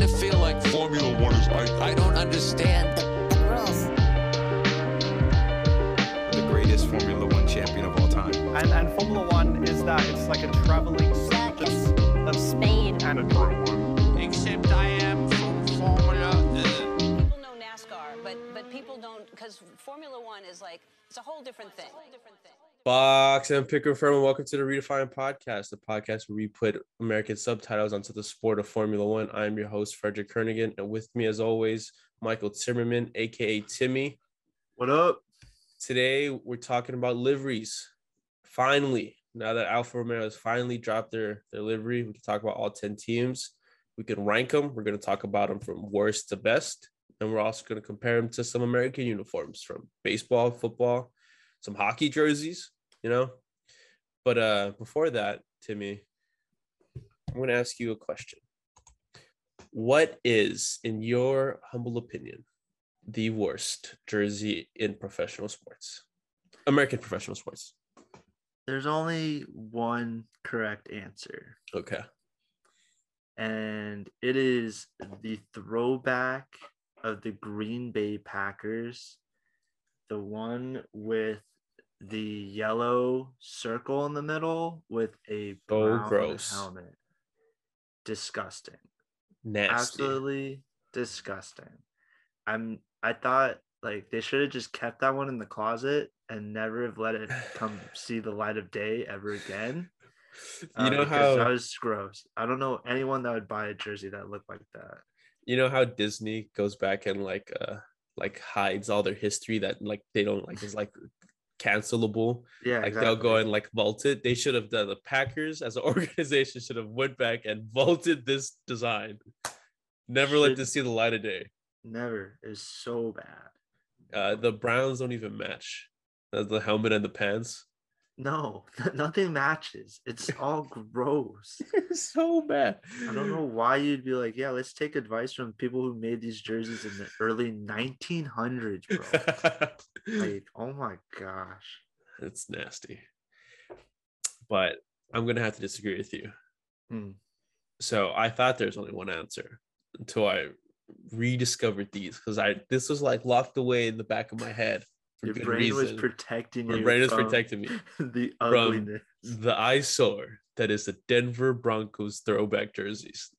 to feel like Formula One is. I, I don't understand. rules. the greatest Formula One champion of all time. And, and Formula One is that it's like a traveling circus of Spain. and adrenaline. Except I am from Formula. Uh, People know NASCAR, but but people don't because Formula One is like it's a whole different thing. Box and Picker Firm, and welcome to the Redefine Podcast, the podcast where we put American subtitles onto the sport of Formula One. I'm your host, Frederick Kernigan, and with me, as always, Michael Timmerman, aka Timmy. What up? Today, we're talking about liveries. Finally, now that Alfa Romeo has finally dropped their, their livery, we can talk about all 10 teams. We can rank them. We're going to talk about them from worst to best. And we're also going to compare them to some American uniforms from baseball, football, some hockey jerseys, you know. But uh before that, Timmy, I'm going to ask you a question. What is, in your humble opinion, the worst jersey in professional sports? American professional sports. There's only one correct answer, Okay. and it is the throwback of the Green Bay Packers, the one with the yellow circle in the middle with a Oh, brown gross. helmet. Disgusting. Nasty. Absolutely disgusting. I'm I thought like they should have just kept that one in the closet and never have let it come see the light of day ever again. You uh, know because that how was gross. I don't know anyone that would buy a jersey that looked like that. you know how Disney goes back and like uh like hides all their history that like they don't like is like cancelable. Yeah, like they'll go and like vault it. They should have done the Packers as an organization should have went back and vaulted this design. Never let Should- this see the light of day. never is so bad. Uh, the Browns don't even match. Uh, the helmet and the pants. No, nothing matches. It's all gross. so bad. I don't know why you'd be like, yeah, let's take advice from people who made these jerseys in the early 1900s, bro. like, oh my gosh. it's nasty. But I'm gonna have to disagree with you. Hmm. So I thought there's only one answer until I rediscovered these because I this was like locked away in the back of my head. Your brain was protecting My you. brain is protecting me. the from the eyesore that is the Denver Broncos throwback jerseys.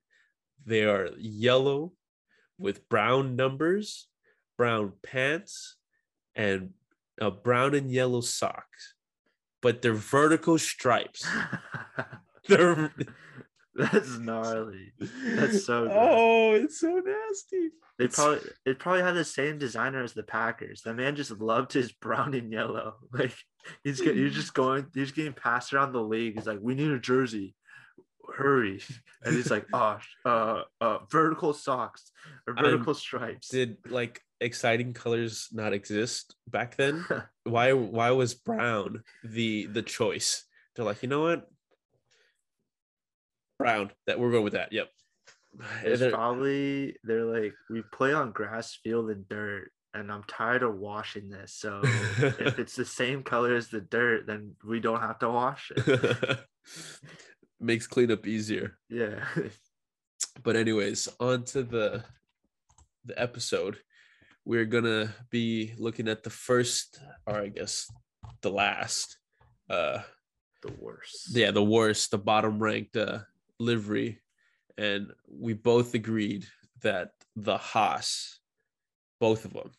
They are yellow with brown numbers, brown pants, and a brown and yellow socks. But they're vertical stripes. They're That's gnarly. That's so good. Oh, it's so nasty. They It's- probably it probably had the same designer as the Packers. That man just loved his brown and yellow. Like he's he's just going, he's getting passed around the league. He's like, we need a jersey, hurry! And he's like, oh, uh, uh, vertical socks or I'm- vertical stripes. Did like exciting colors not exist back then? why why was brown the the choice? They're like, you know what? Brown. That we're going with that. Yep. It's probably they're like, we play on grass, field, and dirt, and I'm tired of washing this. So if it's the same color as the dirt, then we don't have to wash it. Makes cleanup easier. Yeah. But anyways, on to the the episode. We're gonna be looking at the first, or I guess the last, uh, the worst. yeah, the worst, the bottom ranked uh, livery, and we both agreed that the Haas, both of them,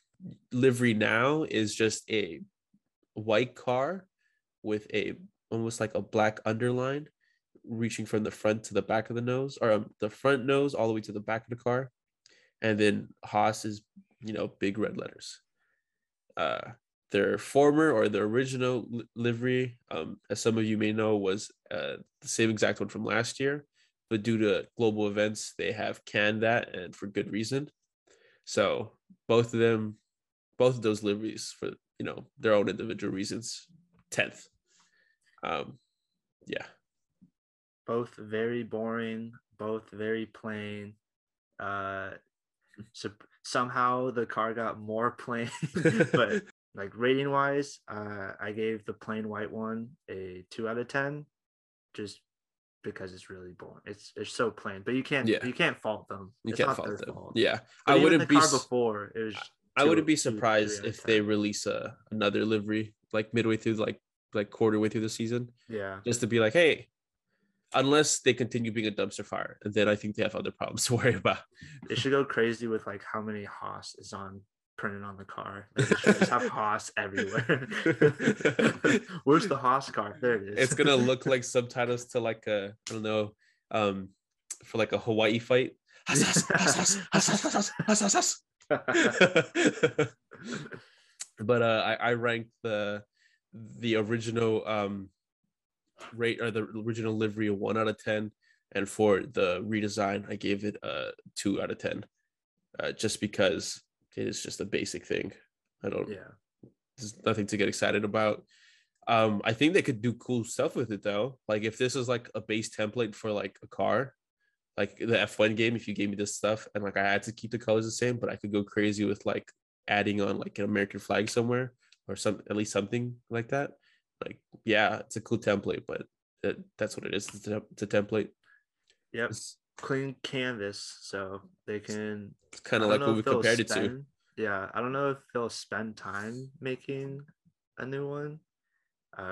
livery now is just a white car with a almost like a black underline reaching from the front to the back of the nose or um, the front nose all the way to the back of the car and then Haas is you know big red letters. Uh their former or their original livery um as some of you may know was uh the same exact one from last year but due to global events they have canned that and for good reason so both of them both of those liveries for you know their own individual reasons 10th um yeah both very boring, both very plain. Uh, so somehow the car got more plain, but like rating wise, uh, I gave the plain white one a two out of ten. Just because it's really boring. It's it's so plain, but you can't Yeah. you can't fault them. You It's can't fault them. fault. Yeah, But I wouldn't be. before. It was. I wouldn't be surprised if they release a another livery like midway through, like like quarter way through the season, Yeah. just to be like, hey, unless they continue being a dumpster fire, and then I think they have other problems to worry about. They should go crazy with like how many Haas is on printed on the car. Like, they just have Haas everywhere. Where's the Haas car? There it is. it's gonna look like subtitles to like a I don't know, um, for like a Hawaii fight. but uh, I, I ranked the the original um rate or the original livery a one out of ten, and for the redesign I gave it a two out of ten, uh, just because it is just a basic thing. I don't. yeah. There's nothing to get excited about. Um, I think they could do cool stuff with it though. Like if this is like a base template for like a car, like the F1 game, if you gave me this stuff and like I had to keep the colors the same, but I could go crazy with like adding on like an American flag somewhere or some at least something like that. Like, yeah, it's a cool template, but it, that's what it is. It's a, it's a template. Yep. It's, Clean canvas, so they can. it's kind of like what we compared it to. spend- Yeah, I don't know if they'll spend time making a new one,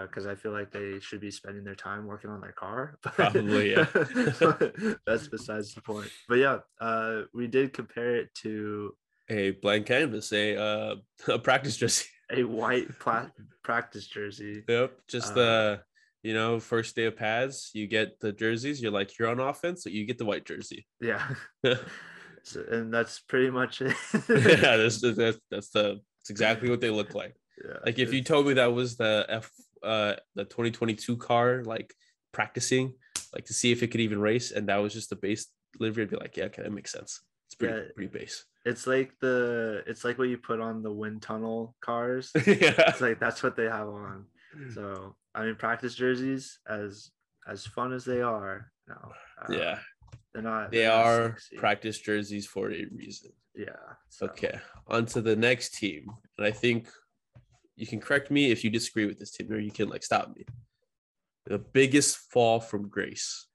because I feel like they should be spending their time working on their car. Probably, yeah. That's besides the point. But yeah, uh, we did compare it to A blank canvas, a uh, a practice jersey. a white pla- practice jersey. Yep. Just Uh, the you know, first day of pads, you get the jerseys. You're like, you're on offense, so you get the white jersey. Yeah, yeah, so, and that's pretty much it. that's, that's that's the that's exactly what they look like. Yeah, Like if you told me that was the F uh the 2022 car, like practicing, like to see if it could even race, and that was just the base livery, I'd be like, yeah, okay, that makes sense. It's pretty Yeah. pretty base. it's like the it's like what you put on the wind tunnel cars. yeah. it's like that's what they have on. So I mean, practice jerseys, as as fun as they are, no, uh, Yeah. they're not. They they're not are practice jerseys for a reason. Yeah. so- Okay, on to the next team. And I think you can correct me if you disagree with this team, or you can like stop me. The biggest fall from grace.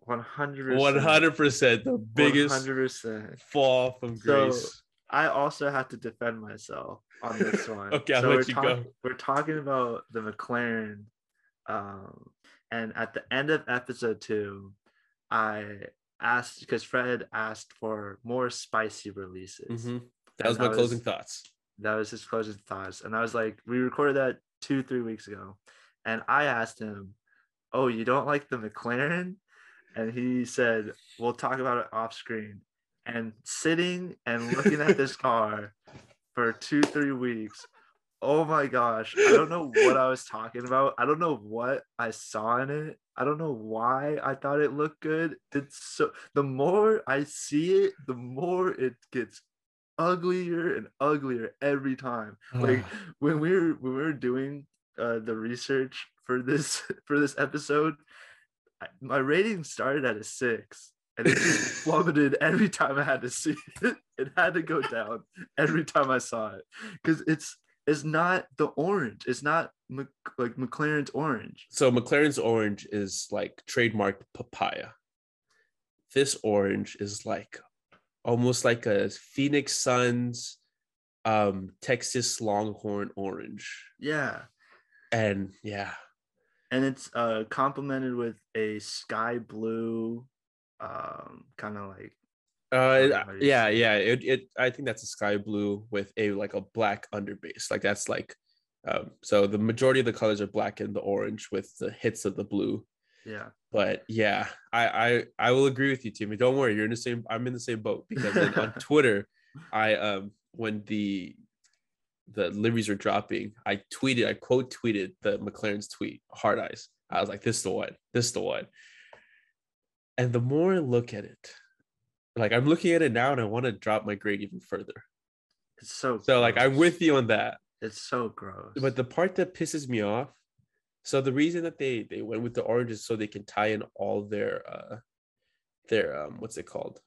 One hundred. 100% the biggest Hundred percent. fall from grace. I also have to defend myself on this one. Okay, I'll so let we're you talk- go. We're talking about the McLaren, um, and at the end of episode two, I asked because Fred asked for more spicy releases. Mhm. That was my closing was- thoughts. That was his closing thoughts, and I was like, we recorded that two, three weeks ago, and I asked him, "Oh, you don't like the McLaren?" And he said, "We'll talk about it off screen." And sitting and looking at this car for two, three weeks. Oh my gosh. I don't know what I was talking about. I don't know what I saw in it. I don't know why I thought it looked good. It's so the more I see it, the more it gets uglier and uglier every time. Like when we were when we were doing uh, the research for this for this episode, I- my rating started at a six and it just plummeted every time I had to see it. It had to go down every time I saw it because it's it's not the orange. It's not Mc, like McLaren's orange. So McLaren's orange is like trademarked papaya. This orange is like almost like a Phoenix Suns um Texas Longhorn orange. Yeah, And yeah, and it's uh complemented with a sky blue, um, kind of like Uh, know how you yeah, yeah. It, it, I think that's a sky blue with a like a black underbase. Like that's like, um. So the majority of the colors are black and the orange with the hits of the blue. yeah. But yeah, I, I, I will agree with you, Timmy. Don't worry, you're in the same. I'm in the same boat because on Twitter, I um when the the liveries were dropping, I tweeted, I quote tweeted the McLaren's tweet, hard eyes. I was like, this is the one, this is the one. And the more I look at it, like I'm looking at it now and I want to drop my grade even further. It's so So like I'm with you on that. It's so gross. But the part that pisses me off, so the reason that they they went with the orange is so they can tie in all their uh their um what's it called?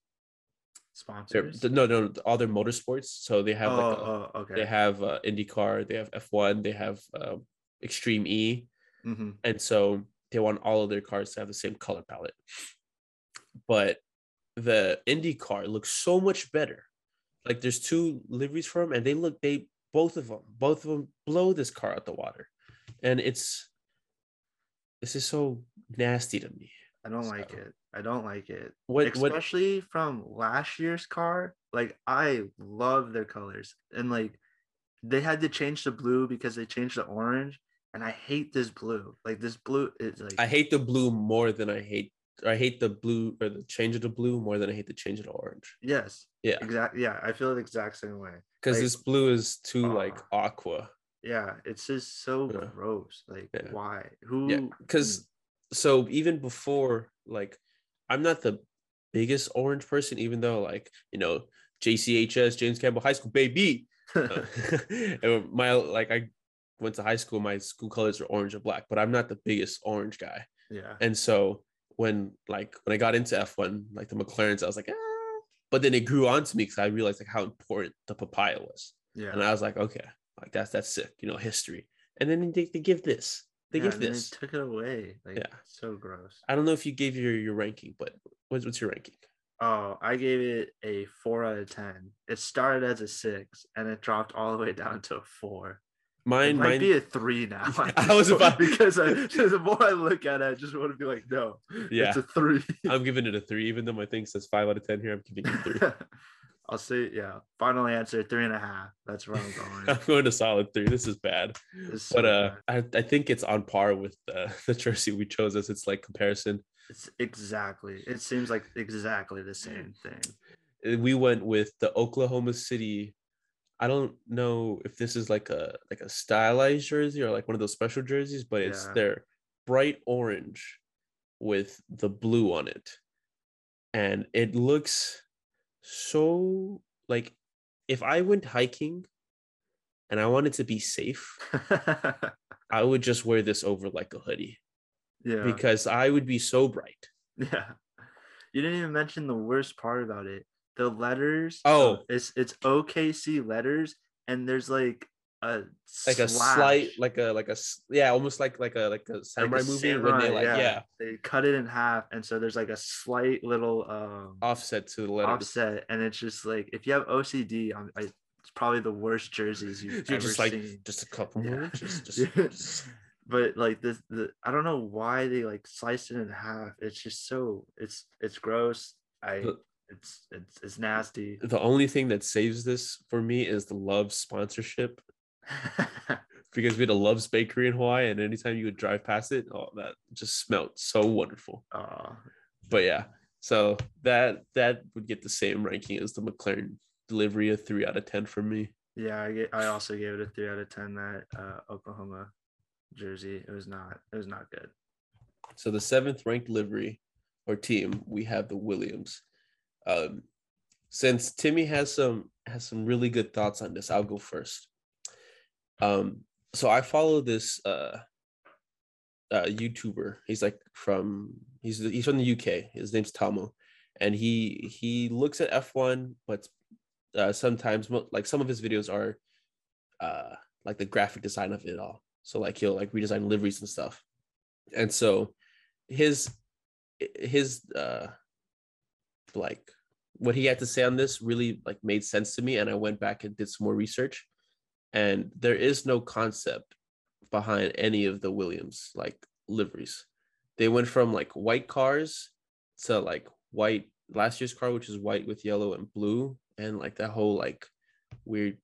Their, sponsors. no no all their motorsports. So they have oh, like a, oh, okay. they have uh, IndyCar, they have F1, they have um, Extreme E, hmm and so they want all of their cars to have the same color palette. But the Indy car looks so much better. Like there's two liveries for them, and they look they both of them both of them blow this car out the water, and it's this is so nasty to me. I don't like it. I don't like it. What what Especially from last year's car. Like I love their colors. And like they had to change the blue because they changed the orange. And I hate this blue. Like this blue is like I hate the blue more than I hate I hate the blue or the change of the blue more than I hate the change of the orange. yes. Yeah. Exactly. Yeah. I feel the exact same way. Because Like, this blue is too like uh, aqua. Yeah. It's just so Yeah. gross. Like Yeah. why? Who Yeah. Because so even before like I'm not the biggest orange person, even though like, you know, JCHS, James Campbell High School, baby. Uh, my like I went to high school, my school colors are orange and black, but I'm not the biggest orange guy. yeah. And so when like when I got into F1, like the McLarens, I was like, ah. but then it grew on to me because I realized like how important the papaya was. Yeah. And I was like, okay, like that's that's sick, you know, history. And then they, they give this. They Yeah, give and this. They took it away. Like Yeah. so gross. I don't know if you gave your your ranking, but what's what's your ranking? Oh, I gave it a four out of ten. It started as a six and it dropped all the way down to a four. Mine, it might mine. be a three now. I was about- because I, the more I look at it, I just want to be like, no, Yeah. it's a three. I'm giving it a three, even though my thing says five out of ten here. I'm giving it a three. I'll say, yeah. Final answer, three and a half. That's where I'm going. I'm going to solid three. This is bad, It's so but uh, bad. I, I think it's on par with the the jersey we chose as its like comparison. it's exactly. It seems like exactly the same thing. We went with the Oklahoma City. I don't know if this is like a like a stylized jersey or like one of those special jerseys, but it's Yeah. their bright orange with the blue on it, and it looks so like if I went hiking and I wanted to be safe, I would just wear this over like a hoodie yeah. because I would be so bright. Yeah. You didn't even mention the worst part about it. The letters. Oh. uh, it's it's OKC letters, and there's like a Like a slight, like a like a yeah, almost like like a like a like a samurai movie when they like yeah. They cut it in half, and so there's like a slight little um offset to the letters. offset, and it's just like if you have OCD, I'm, I, it's probably the worst jerseys you've You're ever just like seen. just a couple Yeah. more. Just, just, just- but like this the i don't know why they like sliced it in half it's just so it's it's gross i it's it's it's nasty the only thing that saves this for me is the Love's sponsorship because we had a Love's Bakery in Hawaii, and anytime you would drive past it, oh, that just smelled so wonderful. uh But yeah, so that that would get the same ranking as the McLaren delivery, a three out of ten for me. yeah i get i also gave it a three out of ten that uh oklahoma jersey it was not it was not good So the seventh ranked livery or team, we have the Williams. Um, since Timmy has some has some really good thoughts on this, I'll go first. Um, so I follow this uh, uh YouTuber. He's like from he's he's from the UK. His name's Tomo, and he he looks at F one, but uh, sometimes like some of his videos are uh like the graphic design of it all. So like he'll like redesign liveries and stuff. And so his his uh like what he had to say on this really like made sense to me and I went back and did some more research and there is no concept behind any of the Williams like liveries. They went from like white cars to like white last year's car which is white with yellow and blue and like that whole like weird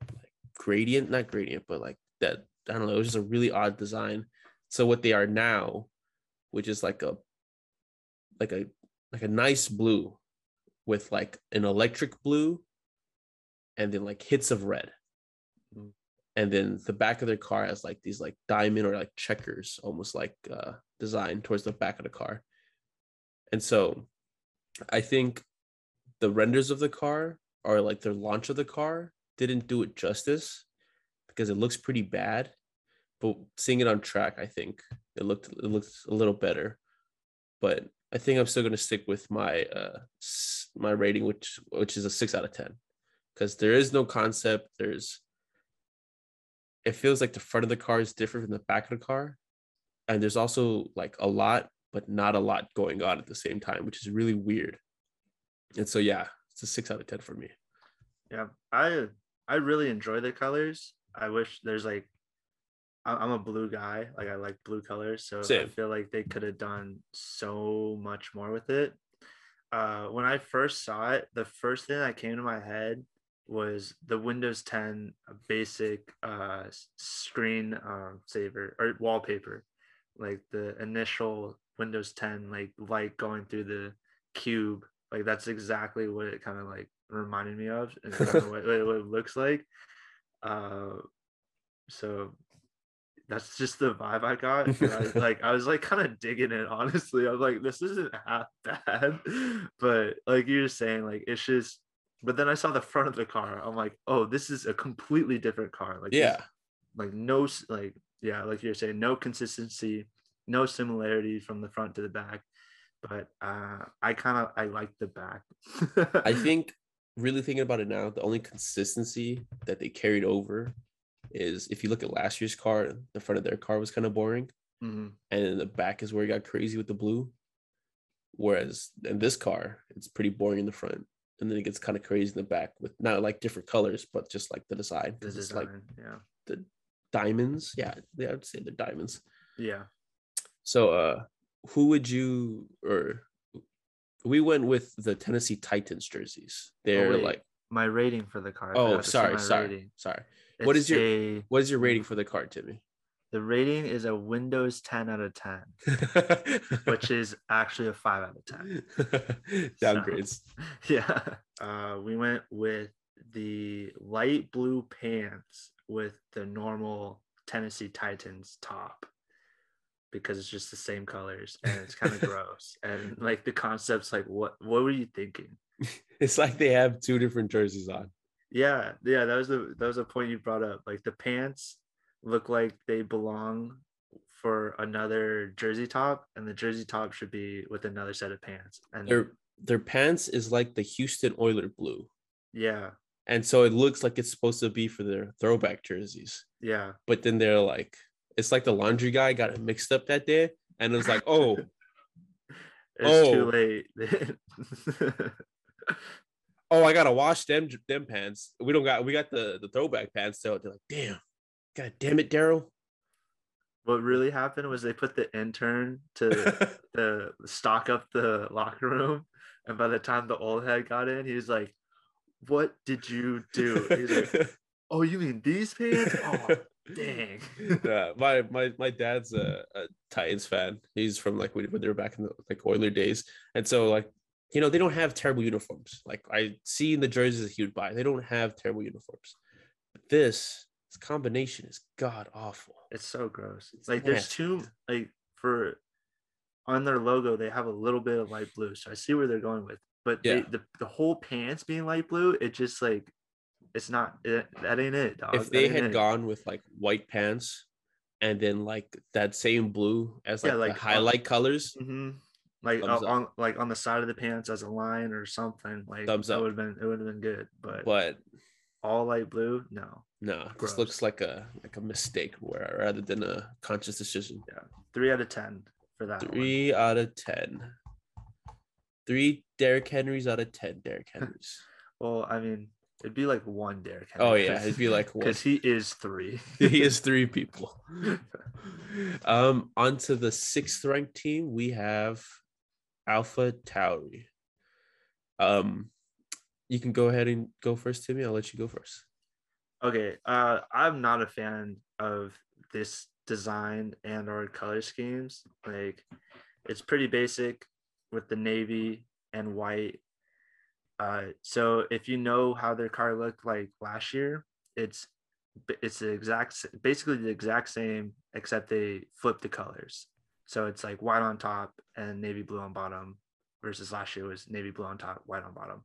like gradient not gradient but like that I don't know it was just a really odd design so what they are now which is like a like a like a nice blue with like an electric blue and then like hits of red. Mm. and then the back of their car has like these like diamond or like checkers almost like uh design towards the back of the car. And so i think the renders of the car or like their launch of the car didn't do it justice because it looks pretty bad. But seeing it on track i think it looked it looked a little better. But i think i'm still going to stick with my uh my rating which which is a 6 out of 10 because there is no concept there's it feels like the front of the car is different from the back of the car and there's also like a lot, but not a lot going on at the same time, which is really weird. And so yeah, it's a six out of ten for me. Yeah, I I really enjoy the colors. I wish there's like I'm a blue guy. Like I like blue colors, so I feel like they could have done so much more with it. Uh, when I first saw it, the first thing that came to my head was the Windows 10 basic uh, screen um, saver or wallpaper, like the initial Windows 10 like light going through the cube. Like that's exactly what it kind of like reminded me of, and what, what it looks like. Uh, so that's just the vibe I got. I, like I was like kind of digging it honestly. I was like, this isn't half bad, but like you're saying, like it's just. But then I saw the front of the car. I'm like, oh, this is a completely different car. Like Yeah. like no like yeah, like you're saying, no consistency, no similarity from the front to the back. But uh I kind of I like the back. I think really thinking about it now, the only consistency that they carried over is if you look at last year's car, the front of their car was kind of boring, Mhm. and the back is where it got crazy with the blue. Whereas in this car, it's pretty boring in the front, and then it gets kind of crazy in the back with not like different colors, but just like the design. the It's like yeah. the diamonds. Yeah, yeah, I would say the diamonds. Yeah. So, uh, who would you or we went with the Tennessee Titans jerseys. They're wait. like, My rating for the car. I oh, forgot to say sorry, sorry, rating. sorry. What is your- a- What is your rating for the car, Timmy? the rating is a Windows 10 out of 10, which is actually a 5 out of 10. downgrades. yeah. Uh, we went with the light blue pants with the normal Tennessee Titans top because it's just the same colors and it's kind of gross. And like the concept's like, what what were you thinking? It's like they have two different jerseys on. Yeah, yeah, that was the that was a point you brought up. Like the pants look like they belong for another jersey top, and the jersey top should be with another set of pants. And Their their pants is like the Houston Oiler blue, yeah, and so it looks like it's supposed to be for their throwback jerseys. yeah. But then they're like, it's like the laundry guy got it mixed up that day, and it was like, oh, It's Oh. too late. oh, I gotta wash them them pants. We don't got we got the the throwback pants. So they're like, damn, god damn it, Daryl. what really happened was they put the intern to the stock up the locker room, and by the time the old head got in, he was like, "What did you do?" He's like, "Oh, you mean these pants? Oh, dang." yeah, my my my dad's a, a Titans fan. He's from like when they were back in the like Oiler days, and so like you know they don't have terrible uniforms. Like I see in the jerseys that he would buy, they don't have terrible uniforms. But this this combination is god awful. It's so gross. It's like there's two like for on their logo they have a little bit of light blue, so I see where they're going with. But they, Yeah. the the whole pants being light blue, it just like it's not it, that ain't it. Dog. if they had it. gone with like white pants and then like that same blue as like, Yeah, like, uh, highlight colors, Mhm. Like uh, on like on the side of the pants as a line or something, like Thumbs that up. would have been it would have been good. But, but all light blue, no. no, Gross. this looks like a like a mistake where rather than a conscious decision. Yeah, Three out of ten for that. one. Three out of ten. Three Derrick Henrys out of ten Derrick Henrys. Well, I mean, it'd be like one Derrick. oh yeah, it'd be like one. because he is three. he is three people. Um, on to the sixth ranked team, we have Alpha Tauri. Um, you can go ahead and go first, Timmy. I'll let you go first. Okay, uh, I'm not a fan of this design and or color schemes. Like, it's pretty basic with the navy and white. Uh, so if you know how their car looked like last year, it's it's the exact basically the exact same except they flip the colors. So it's like white on top and navy blue on bottom, versus last year was navy blue on top, white on bottom.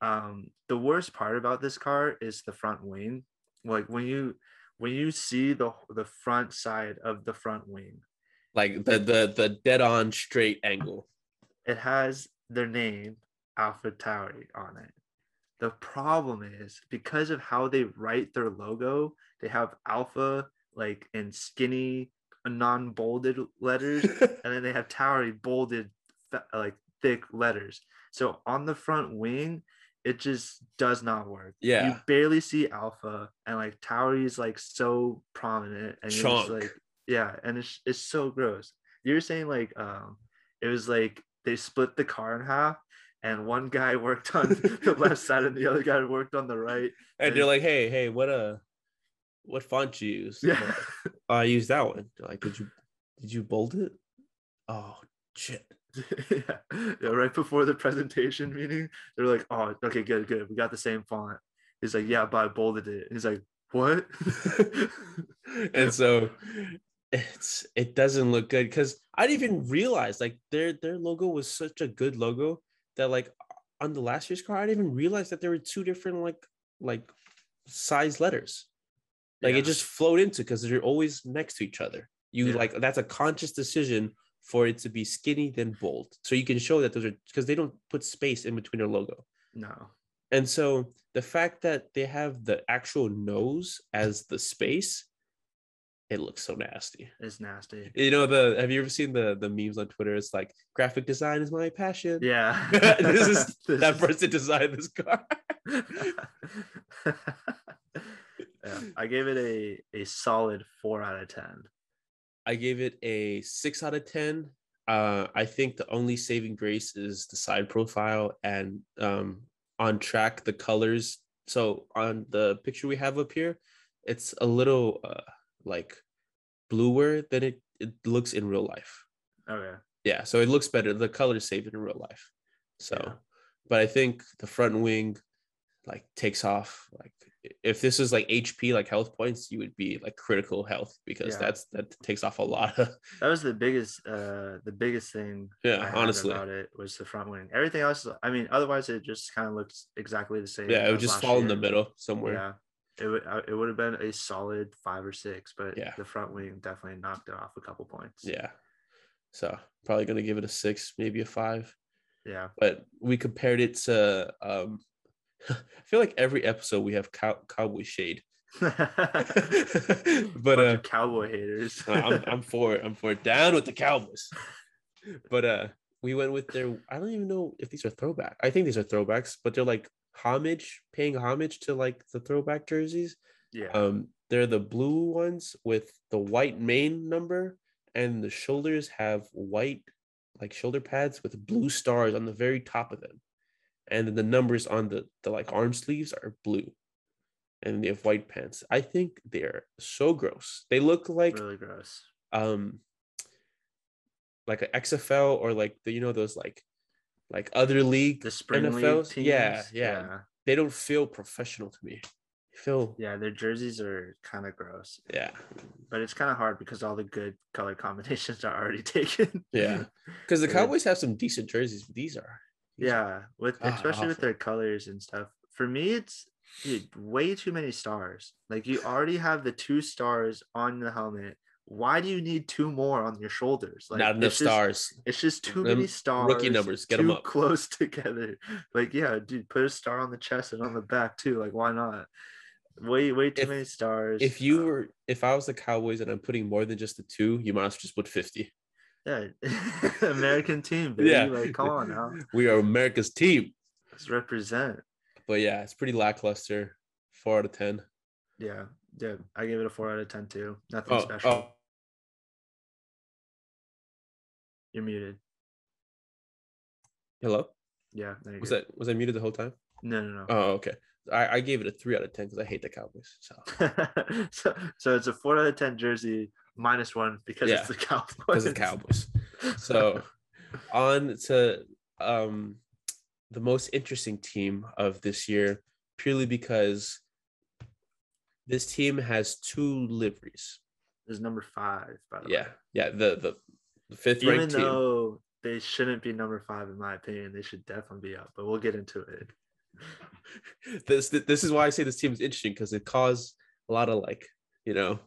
Um, the worst part about this car is the front wing. Like when you when you see the the front side of the front wing, Like the the the dead on straight angle. it has their name Alpha Tauri on it. The problem is because of how they write their logo, they have Alpha like in skinny non-bolded letters, and then they have Tauri bolded like thick letters. So on the front wing, it just does not work. Yeah. you barely see Alpha, and like Tauri is like so prominent, and Chunk. like yeah, and it's it's so gross. You were saying like um, it was like they split the car in half. And one guy worked on the left side, and the other guy worked on the right. and you're like, hey, hey, what uh what font you use? Yeah, "Oh, I used that one. Like, did you did you bold it? Oh shit. yeah. yeah, right before the presentation meeting, they're like, "Oh, okay, good, good. We got the same font." He's like, "Yeah, but I bolded it." And he's like, "What?" and so it's it doesn't look good because I didn't even realize like their their logo was such a good logo that like on the last year's car I didn't even realize that there were two different like like size letters. Like Yeah. it just flowed into because they're always next to each other. You Yeah. like that's a conscious decision for it to be skinny then bold. So you can show that those are because they don't put space in between their logo. no. And so the fact that they have the actual nose as the space, it looks so nasty. It's nasty. You know the have you ever seen the the memes on Twitter? It's like graphic design is my passion. Yeah. this is This that is- person designed this car. Yeah, I gave it a a solid four out of ten. I gave it a six out of ten. Uh, I think the only saving grace is the side profile and um, on track the colors. So on the picture we have up here, it's a little uh, like bluer than it, it looks in real life. Okay. Yeah, Yeah, so it looks better. The colors saved it in real life. So, Yeah. but I think the front wing like takes off. Like if this is like HP, like health points, you would be like critical health because Yeah. that's that takes off a lot of That was the biggest uh the biggest thing Yeah, honestly. about it was the front wing. Everything else I mean otherwise it just kind of looks exactly the same. yeah, it would just fall in the middle somewhere. Yeah. It would uh, it would have been a solid 5 or 6, but Yeah. the front wing definitely knocked it off a couple points. Yeah. So probably gonna give it a six, maybe a five. Yeah. But we compared it to um I feel like every episode we have cow- cowboy shade. but uh cowboy haters. I'm I'm for it. I'm for it. Down with the Cowboys. But uh we went with their I don't even know if these are throwback. I think these are throwbacks, but they're like homage, paying homage to like the throwback jerseys. yeah. Um they're the blue ones with the white main number and the shoulders have white like shoulder pads with blue stars on the very top of them. And then the numbers on the the like arm sleeves are blue. And they have white pants. I think they're so gross. They look like really gross. um like a XFL or like the you know those like like other league The spring NFLs? league teams. Yeah, yeah. yeah. they don't feel professional to me. They feel Yeah, their jerseys are kind of gross, yeah but it's kind of hard because all the good color combinations are already taken. yeah because the. Cowboys have some decent jerseys, but these are- yeah, with God especially with their colors and stuff. For me, it's dude, way too many stars. Like you already have the two stars on the helmet. Why do you need two more on your shoulders? Like not enough it's just- stars. It's just too Them many stars. rookie numbers, get 'em too up. close together. Like, yeah, dude, put a star on the chest and on the back too. Like, why not? Way, way too If- many stars. If you were if I was the Cowboys and I'm putting more than just the two, you might as well just put 50. Yeah, American team, baby. Yeah. Like, come on now, We are America's team. let's represent. But yeah, it's pretty lackluster. Four out of ten. Yeah, yeah. I gave it a four out of ten too. Nothing Oh, special. oh, You're muted. hello. Yeah, there you Was go. that was I muted the whole time? No, no, no. Oh, okay. I, I gave it a three out of ten because I hate the Cowboys. So so, so it's a four out of ten jersey minus one because Yeah, it's the Cowboys. because the Cowboys. So on to um the most interesting team of this year, purely because this team has two liveries. is number five, by the Yeah, way. yeah. The the, the fifth Even ranked team. though they shouldn't be number five in my opinion, they should definitely be up. But we'll get into it. This this is why I say this team is interesting because it caused a lot of like you know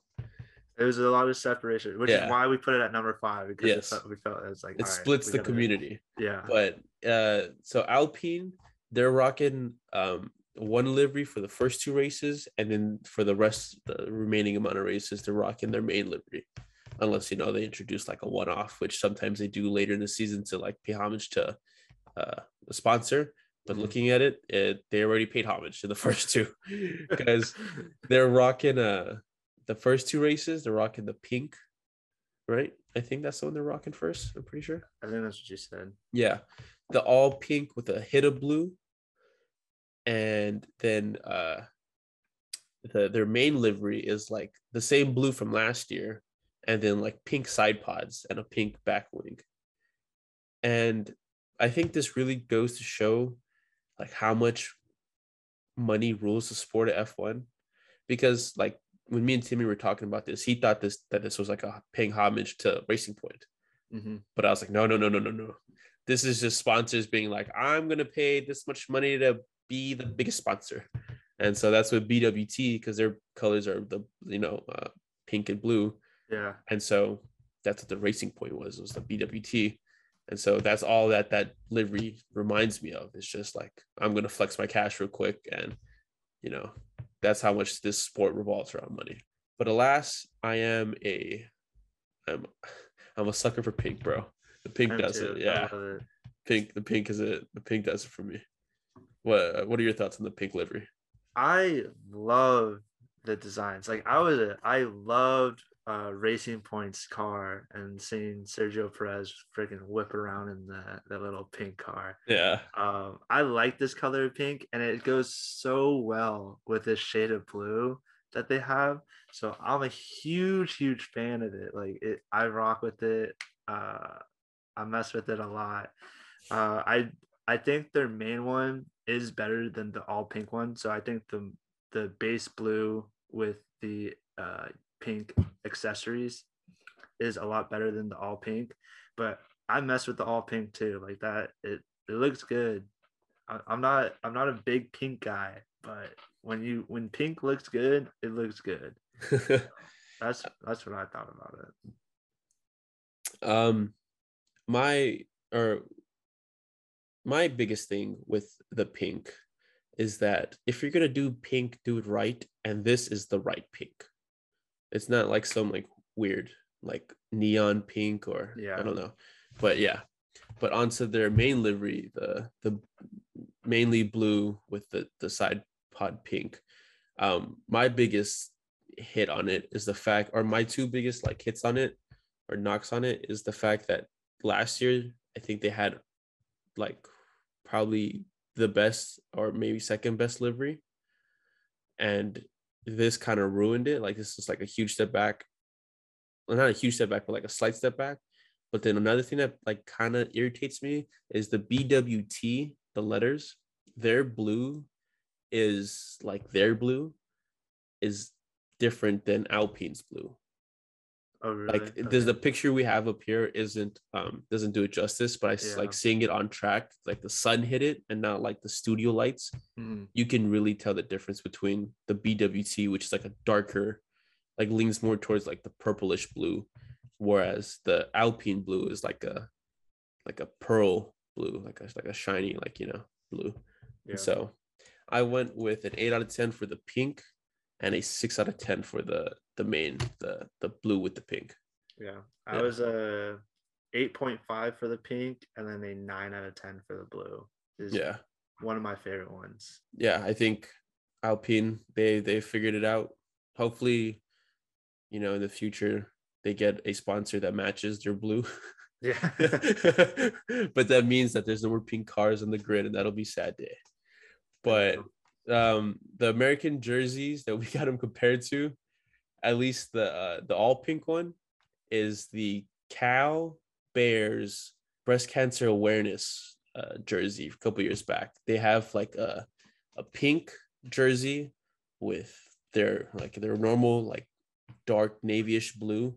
It was a lot of separation, which Yeah. is why we put it at number five because Yes. we felt it was like it right, splits the community. Yeah, But uh, so Alpine, they're rocking um one livery for the first two races, and then for the rest, the remaining amount of races, they're rocking their main livery. unless you know they introduce like a one-off, which sometimes they do later in the season to like pay homage to uh, a sponsor. But Mhm. looking at it, it, they already paid homage to the first two because they're rocking uh the first two races. They're rocking the pink, right? I think that's the one they're rocking first. I'm pretty sure. I think that's what you said. Yeah, the all pink with a hit of blue, and then uh, the their main livery is like the same blue from last year, and then like pink side pods and a pink back wing. And I think this really goes to show like how much money rules the sport of F1 because like when me and Timmy were talking about this, he thought this that this was like a paying homage to Racing Point. Mhm. But I was like, no, no, no, no, no, no. This is just sponsors being like, I'm gonna pay this much money to be the biggest sponsor. And so that's what BWT because their colors are the you know uh, pink and blue. Yeah. And so that's what the racing point was, was the BWT. And so that's all that that livery reminds me of. It's just like I'm gonna flex my cash real quick, and you know that's how much this sport revolves around money. But alas, I am a I'm I'm a sucker for pink, bro. The pink I'm does too. it. Yeah, it. pink. The pink is it. The pink does it for me. What What are your thoughts on the pink livery? I love the designs. Like I was, a, I loved uh, Racing Point's car and seeing Sergio Perez freaking whip around in the that little pink car. Yeah, Um, I like this color of pink, and it goes so well with this shade of blue that they have. So I'm a huge, huge fan of it. Like it, I rock with it. Uh, I mess with it a lot. Uh, I I think their main one is better than the all pink one. So I think the the base blue with the uh, pink accessories is a lot better than the all pink. But I mess with the all pink too. Like that, it it looks good. I, I'm not I'm not a big pink guy, but when you when pink looks good, it looks good. That's that's what I thought about it. um my or my biggest thing with the pink is that if you're gonna do pink do it right and this is the right pink it's not like some like weird like neon pink or Yeah. i don't know but yeah but onto their main livery the the mainly blue with the the side pod pink um my biggest hit on it is the fact or my two biggest like hits on it or knocks on it is the fact that last year I think they had like probably the best or maybe second best livery. And this kind of ruined it. Like this is like a huge step back. Well, not a huge step back, but like a slight step back. But then another thing that like kind of irritates me is the BWT, the letters, their blue is like their blue is different than Alpine's blue Oh really? like there's the picture we have up here isn't um doesn't do it justice but I Yeah. like seeing it on track like the sun hit it and not like the studio lights Mhm. you can really tell the difference between the bwt which is like a darker like leans more towards like the purplish blue whereas the alpine blue is like a like a pearl blue like a like a shiny like you know blue Yeah. and so i went with an 8 out of 10 for the pink and a 6 out of 10 for the the main the the blue with the pink Yeah, I Yeah. was a eight point five for the pink, and then a nine out of ten for the blue. Is yeah one of my favorite ones. yeah i think alpine they they figured it out hopefully you know in the future they get a sponsor that matches their blue Yeah, but that means that there's no more pink cars on the grid and that'll be sad day but um the american jerseys that we got them compared to at least the uh, the all pink one is the cal bears breast cancer awareness uh, jersey a couple years back. They have like a a pink jersey with their like their normal like dark navyish blue.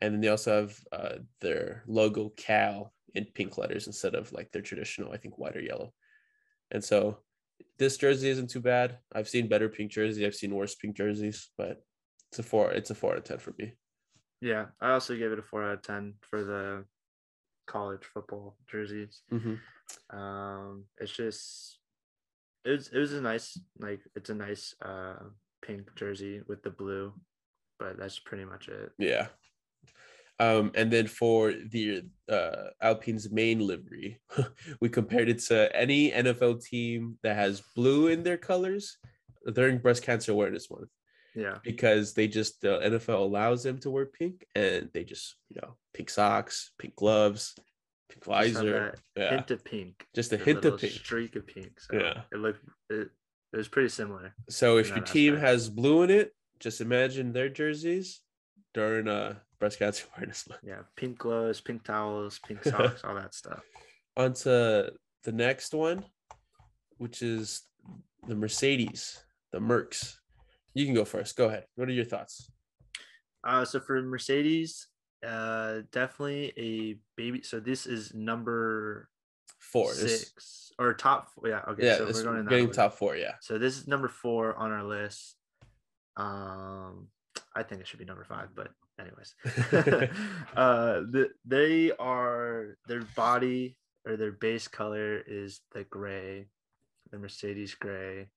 And then they also have uh, their logo cal in pink letters instead of like their traditional i think white or yellow. And so this jersey isn't too bad i've seen better pink jerseys i've seen worse pink jerseys but it's a four it's a four out of ten for me yeah. I also gave it a four out of ten for the college football jerseys. Um, it's just it was it was a nice like it's a nice uh pink jersey with the blue, but that's pretty much it. yeah Um, and then for the uh, Alpine's main livery, we compared it to any NFL team that has blue in their colors during Breast Cancer Awareness Month Yeah. because they just the NFL allows them to wear pink and they just you know pink socks, pink gloves, pink Just visor, yeah, Hint of pink. just a the hint of pink. Streak of pink. So Yeah. It looked it, it was pretty similar. So if your team aspect. has blue in it, just imagine their jerseys during uh Breast Cancer Awareness Month. Yeah. Pink gloves, pink towels, pink socks, all that stuff. On to the next one, which is the Mercedes, the Mercs. You can go first. Go ahead. What are your thoughts? Uh, so for Mercedes, uh, definitely a baby. So this is number Four. This- six or top. Yeah. Okay. yeah, so we're going getting top four. Yeah. So this is number four on our list. Um, I think it should be number five, but anyways, uh, the, they are their body or their base color is the gray, the Mercedes gray,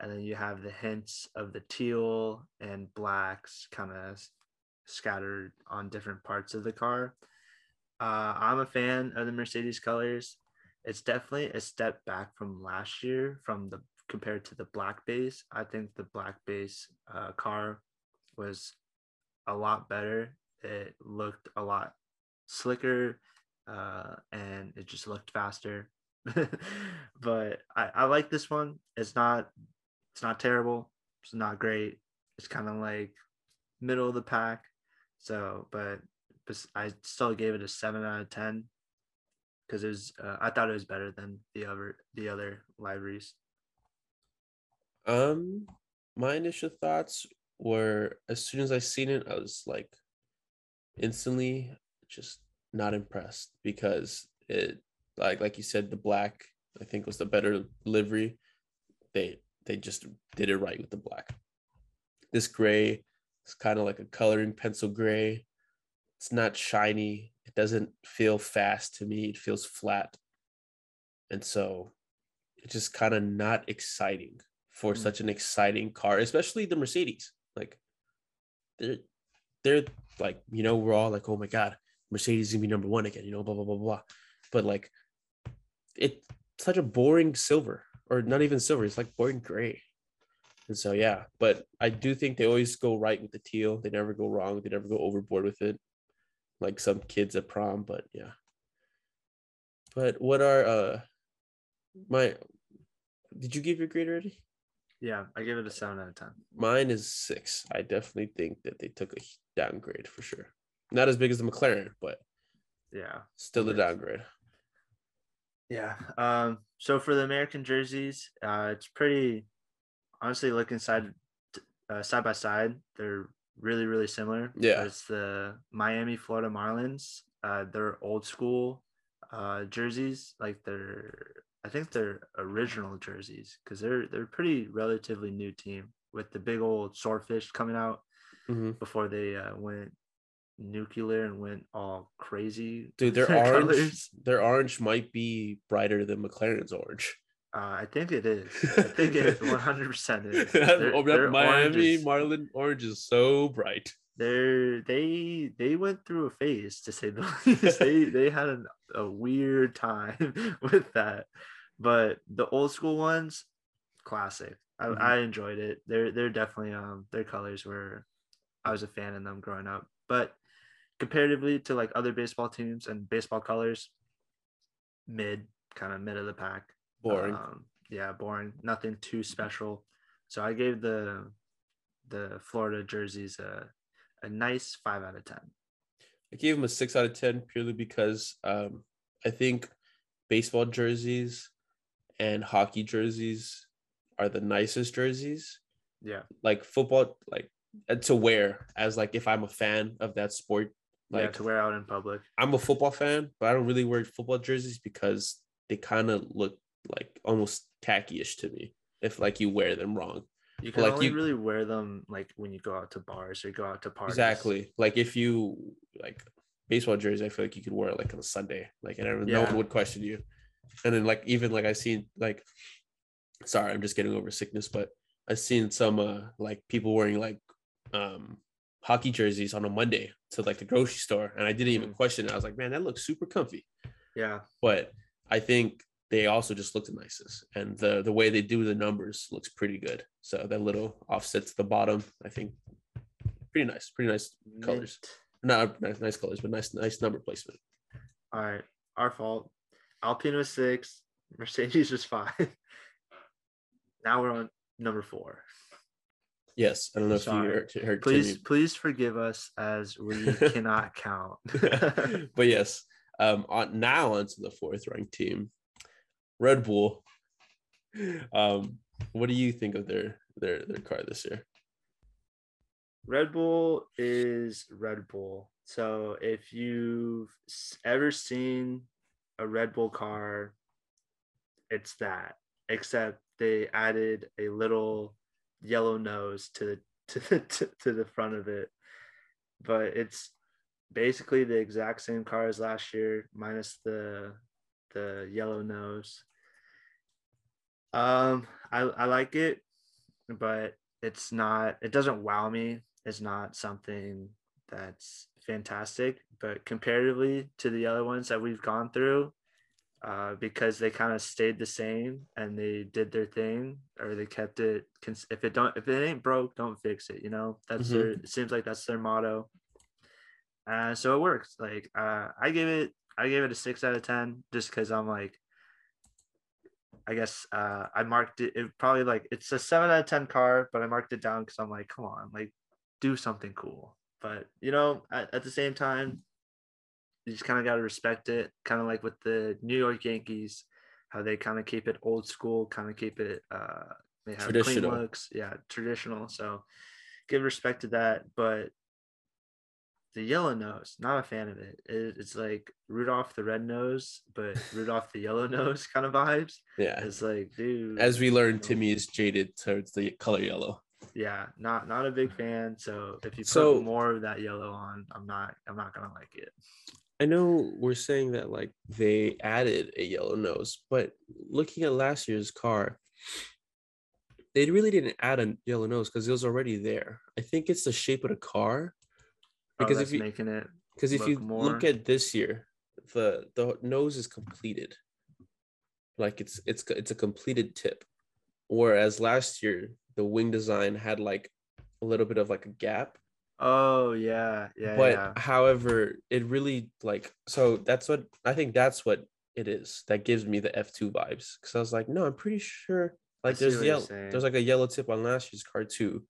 and then you have the hints of the teal and blacks kind of scattered on different parts of the car. Uh, I'm a fan of the Mercedes colors. It's definitely a step back from last year from the compared to the black base. I think the black base uh, car was a lot better. It looked a lot slicker uh, and it just looked faster. but I, I like this one. It's not it's not terrible. It's not great. It's kind of like middle of the pack. So, but, but I still gave it a seven out of ten because it was. Uh, I thought it was better than the other the other liveries. Um, my initial thoughts were as soon as I seen it, I was like instantly just not impressed because it like like you said, the black I think was the better livery. They they just did it right with the black. This gray is kind of like a coloring pencil gray. It's not shiny. It doesn't feel fast to me. It feels flat. And so it's just kind of not exciting for Mm. such an exciting car, especially the Mercedes. Like they're they're like, you know, we're all like, oh my god, Mercedes is gonna be number one again, you know, blah blah blah blah. But like it's such a boring silver, or not even silver, it's like boring gray. And so yeah, but I do think they always go right with the teal. They never go wrong, they never go overboard with it. Like some kids at prom, but yeah. But what are uh my did you give your grade already? Yeah, I give it a seven out of ten. Mine is six. I definitely think that they took a downgrade for sure. Not as big as the McLaren, but Yeah. still a downgrade. Yeah. Um, so for the American jerseys, uh, it's pretty honestly looking side uh, side by side, they're really, really similar. Yeah. It's the Miami, Florida Marlins. Uh, they're old school uh, jerseys, like they're I think they're original jerseys because they're they're pretty relatively new team with the big old swordfish coming out Mhm. before they uh, went nuclear and went all crazy. Dude, their orange, colours. their orange might be brighter than McLaren's orange. Uh, I think it is. I think it 100% is. That- Their- their Miami oranges- Marlin orange is so bright. They're they they went through a phase to say the least. they they had an, a weird time with that, but the old school ones, classic. I, Mhm. I enjoyed it. They're they're definitely um their colors were, I was a fan of them growing up. But comparatively to like other baseball teams and baseball colors, mid kind of mid of the pack. Boring. Um, yeah, boring. Nothing too special. So I gave the the Florida jerseys a a nice five out of ten. I gave him a six out of ten purely because um, I think baseball jerseys and hockey jerseys are the nicest jerseys. Yeah, Like football, like uh, to wear as like if I'm a fan of that sport. like Like to wear out in public. I'm a football fan, but I don't really wear football jerseys because they kind of look like almost khaki-ish to me. If like you wear them wrong. You can like only you- really wear them like when you go out to bars or go out to parties. Exactly. Like if you like baseball jersey, I feel like you could wear it like on a Sunday. Like and everyone- no one would question you. And then like even like I seen like sorry, I'm just getting over sickness, but I've seen some uh like people wearing like um hockey jerseys on a Monday to like the grocery store, and I didn't even Mhm. question it. I was like, man, that looks super comfy. Yeah. But I think they also just look the nicest, and the the way they do the numbers looks pretty good. So that little offset to the bottom, I think, pretty nice, pretty nice colors. Not nice, nice colors, but nice, nice number placement. All right. Our fault. Alpine was six. Mercedes was five. now we're on number four. Yes, I don't know if you heard, heard Please, Timmy. please forgive us as we cannot count. but yes, um, on now onto the fourth ranked team, Red Bull. Um, what do you think of their their their car this year? Red Bull is Red Bull. So if you've ever seen a Red Bull car, it's that. Except they added a little yellow nose to the to the to, to the front of it. But it's basically the exact same car as last year, minus the the yellow nose. Um, I I like it, but it's not. It doesn't wow me. It's not something that's fantastic. But comparatively to the other ones that we've gone through, uh, because they kind of stayed the same and they did their thing, or they kept it. cons- If it don't, if it ain't broke, don't fix it. You know, that's Mhm. their. It seems like that's their motto. Uh, so it works. Like uh, I give it, I gave it a six out of ten, just because I'm like, I guess uh, I marked it, it. Probably like it's a seven out of ten car, but I marked it down because I'm like, come on, like do something cool. But you know, at, at the same time, you just kind of got to respect it. Kind of like with the New York Yankees, how they kind of keep it old school, kind of keep it. Uh, they have clean Traditional. looks, yeah, traditional. So give respect to that, but the yellow nose, not a fan of it. it. It's like Rudolph the red nose, but Rudolph the yellow nose kind of vibes. Yeah, It's like, dude. as we learned, Timmy is jaded towards the color yellow. Yeah, not not a big fan. So if you put So- more of that yellow on, I'm not I'm not gonna like it. I know we're saying that like they added a yellow nose, but looking at last year's car, they really didn't add a yellow nose because it was already there. I think it's the shape of the car. Oh, Because if you making it because if you look more- look at this year, the the nose is completed. Like it's it's it's a completed tip, whereas last year the wing design had like a little bit of like a gap. Oh yeah, yeah, but yeah. however, it really like so that's what I think that's what it is that gives me the F two vibes because I was like, no, I'm pretty sure like there's yellow there's like a yellow tip on last year's car too,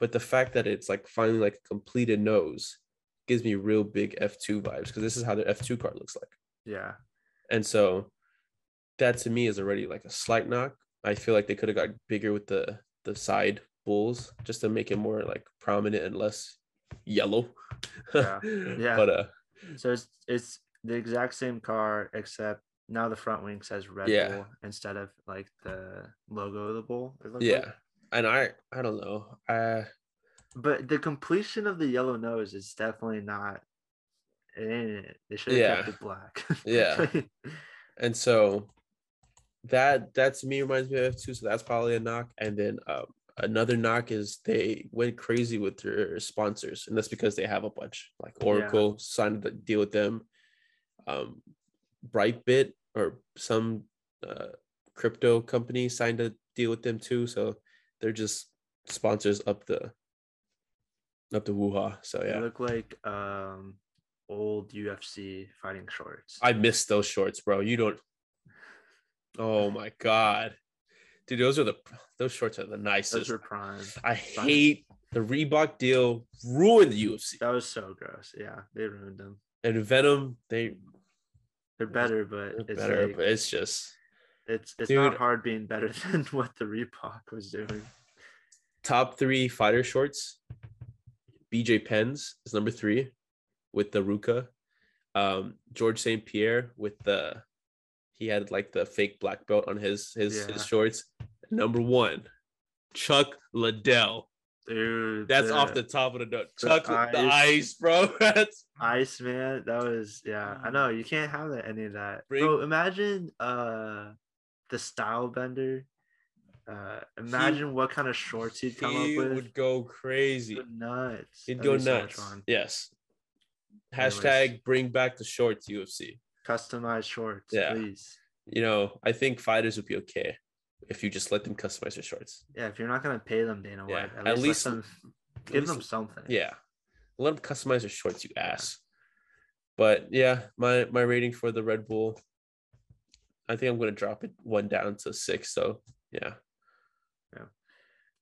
but the fact that it's like finally like a completed nose gives me real big F two vibes because this is how the F two car looks like, Yeah. and so that to me is already like a slight knock. I feel like they could have got bigger with the the side bulls just to make it more like prominent and less yellow. Yeah. Yeah. But uh So it's it's the exact same car except now the front wing says Red Yeah. Bull instead of like the logo of the bull. yeah. like. And I I don't know. Uh But the completion of the yellow nose is definitely not it ain't it. They should have Yeah. kept it black. Yeah. and so that that to me reminds me of F2, so that's probably a knock. And then um another knock is they went crazy with their sponsors, and that's because they have a bunch. Like Oracle signed a deal with them, um Brightbit or some uh crypto company signed a deal with them too. So they're just sponsors up the up the woo-ha. So They yeah. look like um old UFC fighting shorts. I miss those shorts, bro. You don't. Oh my god, dude, those are the those shorts are the nicest. Those are prime. I hate the Reebok deal. Ruined the UFC That was so gross. Yeah, they ruined them. and Venum. They They're better, but they're it's better, like, but it's just it's it's Dude. not hard being better than what the Reebok was doing. top three fighter shorts. BJ Penn's is number three, with the Ruka. Um, George St. Pierre with the he had like the fake black belt on his his Yeah. his shorts. Number one, Chuck Liddell. Dude, That's off the top of the note. the Chuck the ice. ice, bro. That's ice man. That was yeah. I know you can't have that, any of that. Bro, imagine uh the style bender Uh, imagine what kind of shorts he'd come he up with. It would go crazy. Go nuts. He'd That'd go so nuts. yes. Anyways. Hashtag bring back the shorts UFC. Customized shorts, Yeah. please. You know, I think fighters would be okay if you just let them customize their shorts. Yeah, if you're not gonna pay them, Dana Yeah, White, at, at least, least- them, give least- them something. Yeah. Let them customize their shorts, you ass. But yeah, my my rating for the Red Bull, I think I'm gonna drop it one down to six. So yeah.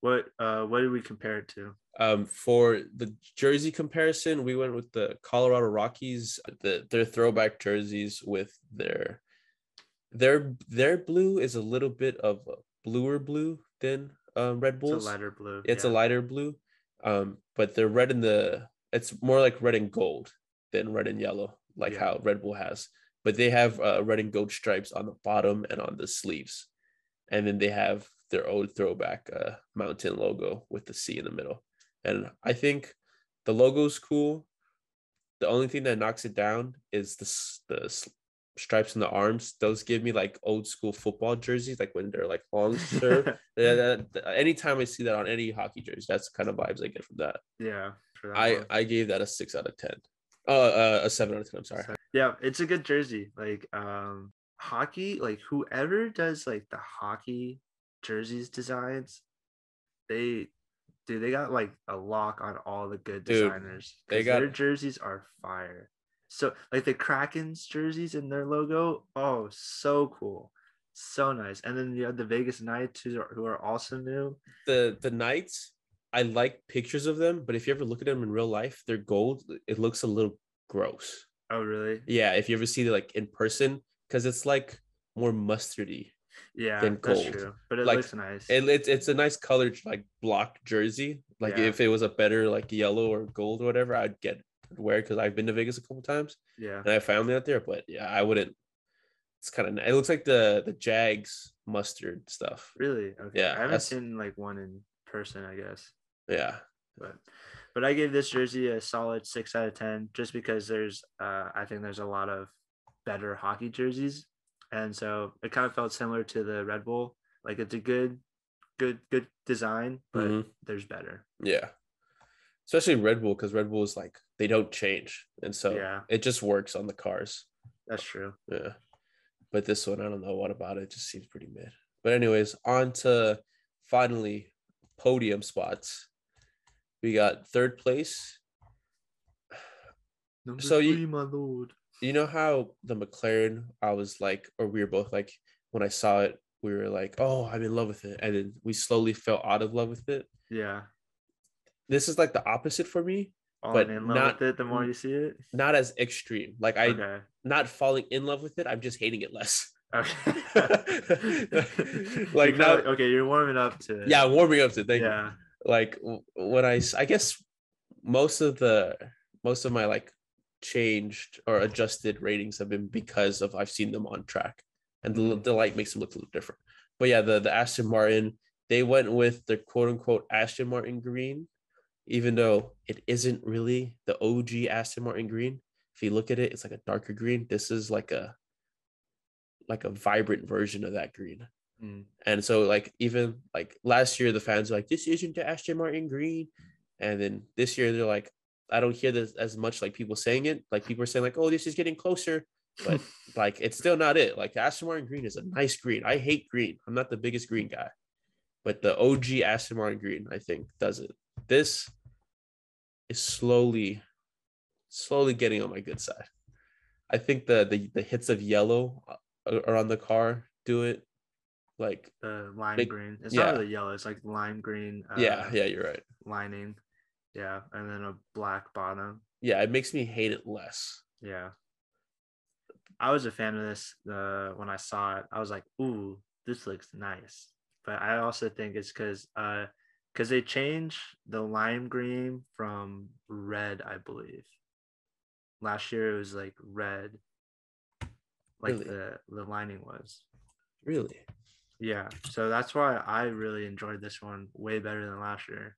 What uh what did we compare it to? Um, for the jersey comparison, we went with the Colorado Rockies, the their throwback jerseys with their their their blue is a little bit of a bluer blue than um, Red It's a lighter blue. It's yeah. a lighter blue, um, but the red and the it's more like red and gold than red and yellow, like Yeah. how Red Bull has. But they have uh, red and gold stripes on the bottom and on the sleeves, and then they have their old throwback uh, mountain logo with the C in the middle. And I think the logo's cool. The only thing that knocks it down is the the stripes in the arms. Those give me like old school football jerseys, like when they're like long serve. yeah, that, that- anytime I see that on any hockey jersey, that's the kind of vibes I get from that. yeah. that I one. I gave that a six out of ten. Uh, uh a seven out of ten. I'm sorry. Yeah, it's a good jersey. Like um hockey, like whoever does like the hockey jerseys designs, they dude, they got like a lock on all the good Dude, designers. they got- their jerseys are fire. So like the Kraken's jerseys and their logo, oh so cool. So nice. And then you have the Vegas Knights who are, who are also new. The the Knights, I like pictures of them, but if you ever look at them in real life, they're gold. It looks a little gross. Oh really? Yeah, if you ever see it like in person, because it's like more mustardy. Yeah, Than that's true. But it Like, looks nice. It, it's it's a nice colored like block jersey. Like Yeah. if it was a better like yellow or gold or whatever, I'd get wear because I've been to Vegas a couple times yeah. and I found out there. But yeah, I wouldn't. It's kind of it looks like the the Jags mustard stuff. Really? Okay. Yeah, I haven't seen like one in person, I guess. Yeah, But but I gave this jersey a solid six out of ten just because there's uh I think there's a lot of better hockey jerseys. And so it kind of felt similar to the Red Bull. Like it's a good, good, good design, but Mhm. there's better. yeah. Especially Red Bull because Red Bull is like they don't change, and so Yeah. it just works on the cars. That's true. Yeah. But this one, I don't know what about it. it just seems pretty mid. But anyways, on to finally podium spots. We got third place. Number So you- three, my lord. You know how the McLaren, I was like, or we were both like, when I saw it, we were like, oh, I'm in love with it. And then we slowly fell out of love with it. Yeah. This is like the opposite for me, All But in love not- with it the more you see it. not as extreme. Like I okay. not falling in love with it, I'm just hating it less. Okay. Like now- okay, you're warming up to it. Yeah, warming up to it. Thank you. yeah. like when I I guess most of the most of my like changed or adjusted ratings have been because of I've seen them on track and the, the light makes them look a little different. But yeah, the the Aston Martin they went with the quote unquote Aston Martin green, even though it isn't really the OG Aston Martin green. If you look at it, it's like a darker green. This is like a like a vibrant version of that green. Mm. And so like even like last year the fans were like, this isn't the Aston Martin green. And then this year they're like, I don't hear this as much like people saying it. Like people are saying, like, oh, this is getting closer. But like it's still not it. Like Aston Martin green is a nice green. I hate green. I'm not the biggest green guy. But the OG Aston Martin green, I think, does it. This is slowly, slowly getting on my good side. I think the the, the hits of yellow uh, around the car do it. Like The lime green. It's yeah. not really yellow. It's like lime green. Uh, yeah, yeah, you're right. Lining. Yeah, and then a black bottom. Yeah, it makes me hate it less. Yeah. I was a fan of this uh, when I saw it. I was like, "Ooh, this looks nice." But I also think it's because uh, because they changed the lime green from red, I believe. Last year it was like red, like Really? the the lining was. Really? Yeah, so that's why I really enjoyed this one way better than last year,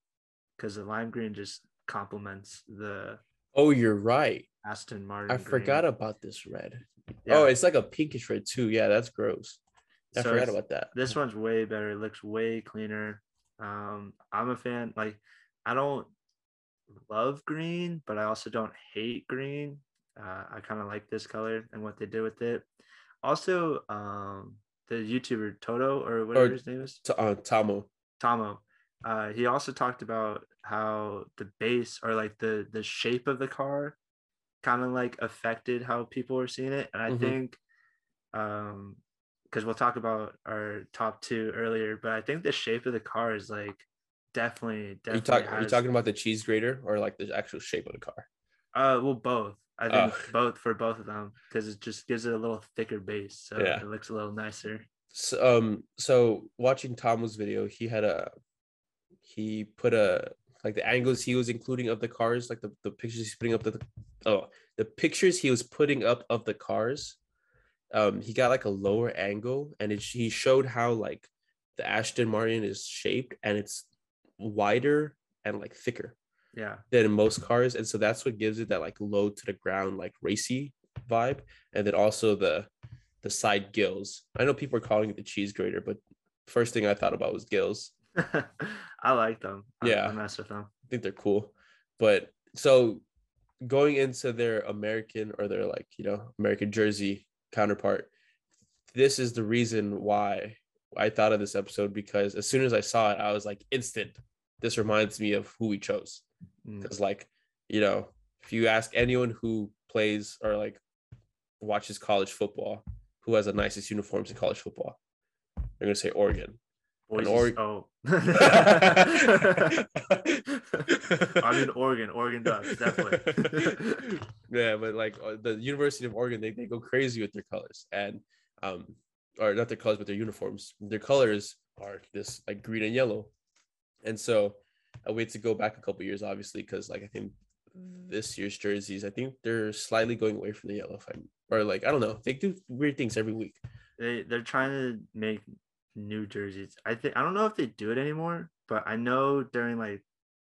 because the lime green just complements the Oh, you're right. Aston Martin. I green. forgot about this red. Yeah. Oh, it's like a pinkish red too. Yeah, that's gross. I So forgot about that. This one's way better. It looks way cleaner. Um, I'm a fan. Like, I don't love green, but I also don't hate green. Uh, I kind of like this color and what they did with it. Also, um, the YouTuber Toto or whatever his name is, T- uh, Tomo. Tomo. Uh, he also talked about how the base or like the the shape of the car kind of like affected how people were seeing it, and I Mhm. think, um, because we'll talk about our top two earlier, but I think the shape of the car is like definitely Are you, definitely. talk, are you talking about the cheese grater or like the actual shape of the car? Uh, well, both. I think Oh. both for both of them because it just gives it a little thicker base, so Yeah. it looks a little nicer. So, um, so watching Tomo's video, he had a he put a like the angles he was including of the cars, like the, the pictures he's putting up the oh the pictures he was putting up of the cars. Um, he got like a lower angle, and it, he showed how like the Aston Martin is shaped, and it's wider and like thicker Yeah, than most cars, and so that's what gives it that like low to the ground like racy vibe, and then also the the side gills. I know people are calling it the cheese grater, but first thing I thought about was gills. I like them. Yeah. I mess with them. I think they're cool, but so going into their American or their like you know American jersey counterpart, this is the reason why I thought of this episode because as soon as I saw it, I was like instant. This reminds me of who we chose. Mm. because like you know if you ask anyone who plays or like watches college football who has the nicest uniforms in college football they're gonna say oregon Boise- Oreg- oh. I mean Oregon. Oregon does definitely. yeah but like uh, the university of oregon they, they go crazy with their colors and um or not their colors but their uniforms their colors are this like green and yellow and so i wait to go back a couple years obviously because like i think this year's jerseys i think they're slightly going away from the yellow if i'm or like i don't know they do weird things every week they they're trying to make new jerseys. I think I don't know if they do it anymore, but I know during like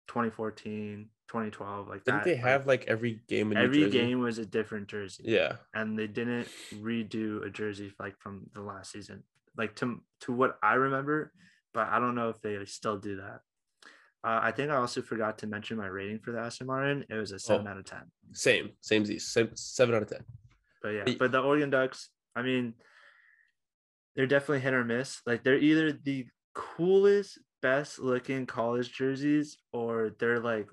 2014, 2012, like didn't that, they have like every game in every game was a different jersey. yeah and they didn't redo a jersey like from the last season, like to to what I remember. But I don't know if they still do that. Uh, I think I also forgot to mention my rating for the Aston Martin. It was a seven Oh. out of ten. same same z seven, seven out of ten But yeah, but the Oregon Ducks, I mean, they're definitely hit or miss. Like they're either the coolest, best looking college jerseys, or they're like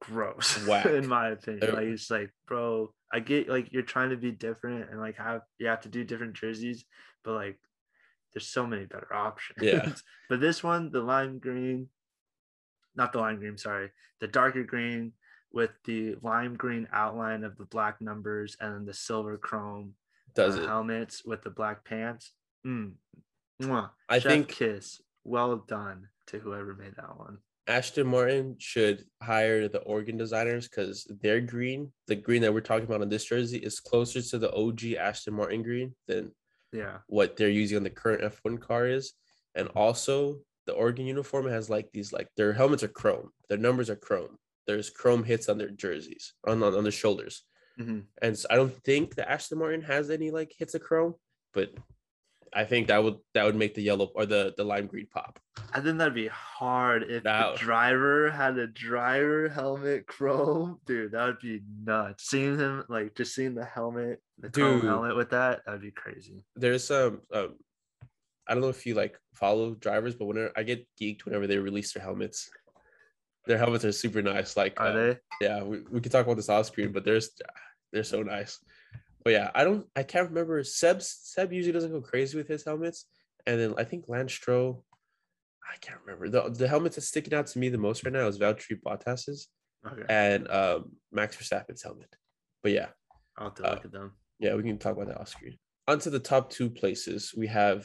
gross, Whack. in my opinion. Like it's like, bro, I get like you're trying to be different and like have you have to do different jerseys, but like there's so many better options. Yeah. but this one, the lime green, not the lime green, sorry, the darker green with the lime green outline of the black numbers and then the silver chrome does uh, it helmets with the black pants. Mm. Mwah. I Chef think- kiss. Well done to whoever made that one. Aston Martin should hire the Oregon designers because their green, the green that we're talking about on this jersey, is closer to the OG Aston Martin green than Yeah. what they're using on the current F1 car is. And also, the Oregon uniform has like these, like their helmets are chrome, their numbers are chrome. There's chrome hits on their jerseys, on on, on their shoulders. Mhm. And so I don't think the Aston Martin has any like hits of chrome, but I think that would that would make the yellow or the the lime green pop. I think that'd be hard if That- the driver had a driver helmet chrome. Dude, that would be nuts. Seeing him like just seeing the helmet, the chrome helmet with that, that'd be crazy. there's some um I don't know if you like follow drivers, but whenever I get geeked whenever they release their helmets. Their helmets are super nice. Like Are um, they? yeah, we, we can talk about this off screen, but there's they're so nice. But yeah, I don't I can't remember. Seb Seb usually doesn't go crazy with his helmets. And then I think Lance Stroll, I can't remember. The the helmet that's sticking out to me the most right now is Valtteri Bottas's Okay. and um Max Verstappen's helmet. But yeah, I'll have to uh, at them. yeah, we can talk about that off screen. Onto the top two places, we have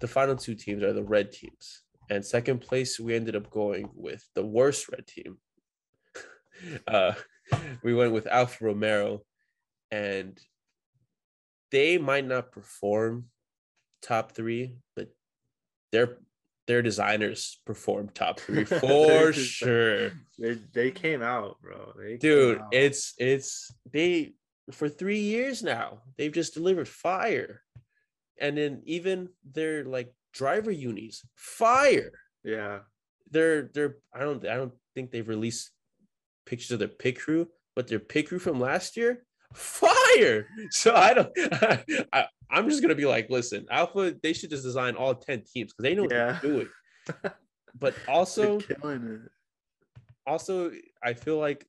the final two teams are the red teams. And second place, we ended up going with the worst red team. uh, we went with Alfa Romero, and they might not perform top three, but their their designers perform top three for sure They, they came out, bro. They dude out. it's it's they for three years now they've just delivered fire and then even their like driver unis, fire. Yeah. They're they're I don't I don't think they've released pictures of their pit crew, but their pit crew from last year, fire. So I don't I, I'm just gonna be like, listen, Alfa, they should just design all 10 teams because they know what Yeah. they're doing. But also killing it. also I feel like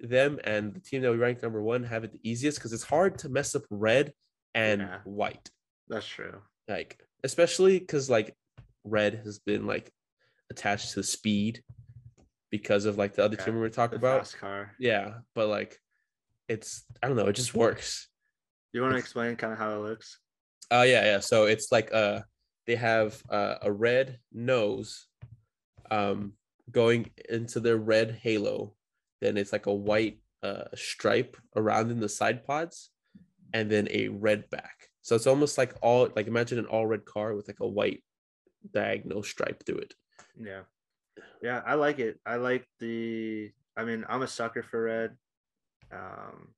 them and the team that we ranked number one have it the easiest because it's hard to mess up red and Yeah. white. That's true. Like, especially because like red has been like attached to speed because of like the other Yeah, team we were talking The about. car. Yeah, but like it's I don't know, it just works. You want to explain kind of how it looks? Oh yeah, yeah. So it's like uh they have uh, a red nose um going into their red halo. Then it's like a white uh stripe around in the side pods and then a red back. So it's almost like all like imagine an all red car with like a white diagonal stripe through it. Yeah. Yeah, I like it. I like the I mean, I'm a sucker for red. Um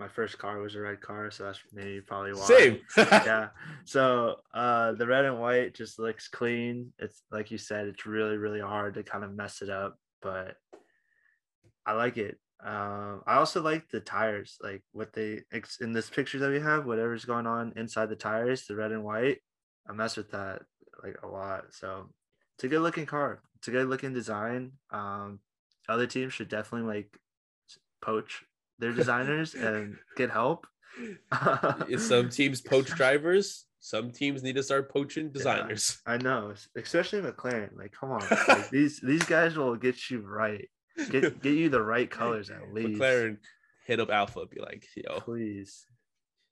my first car was a red car, so that's maybe probably why. Same. yeah. So uh the red and white just looks clean. It's like you said, it's really, really hard to kind of mess it up, but I like it. Um I also like the tires, like what they in this picture that we have, whatever's going on inside the tires, the red and white. I mess with that like a lot. So it's a good looking car. It's a good looking design. Um other teams should definitely like poach their designers and get help. Some teams poach drivers. Some teams need to start poaching designers. I know, especially McLaren. Like, come on, like, these these guys will get you right, get get you the right colors at least. McLaren hit up Alfa, be like, yo, please,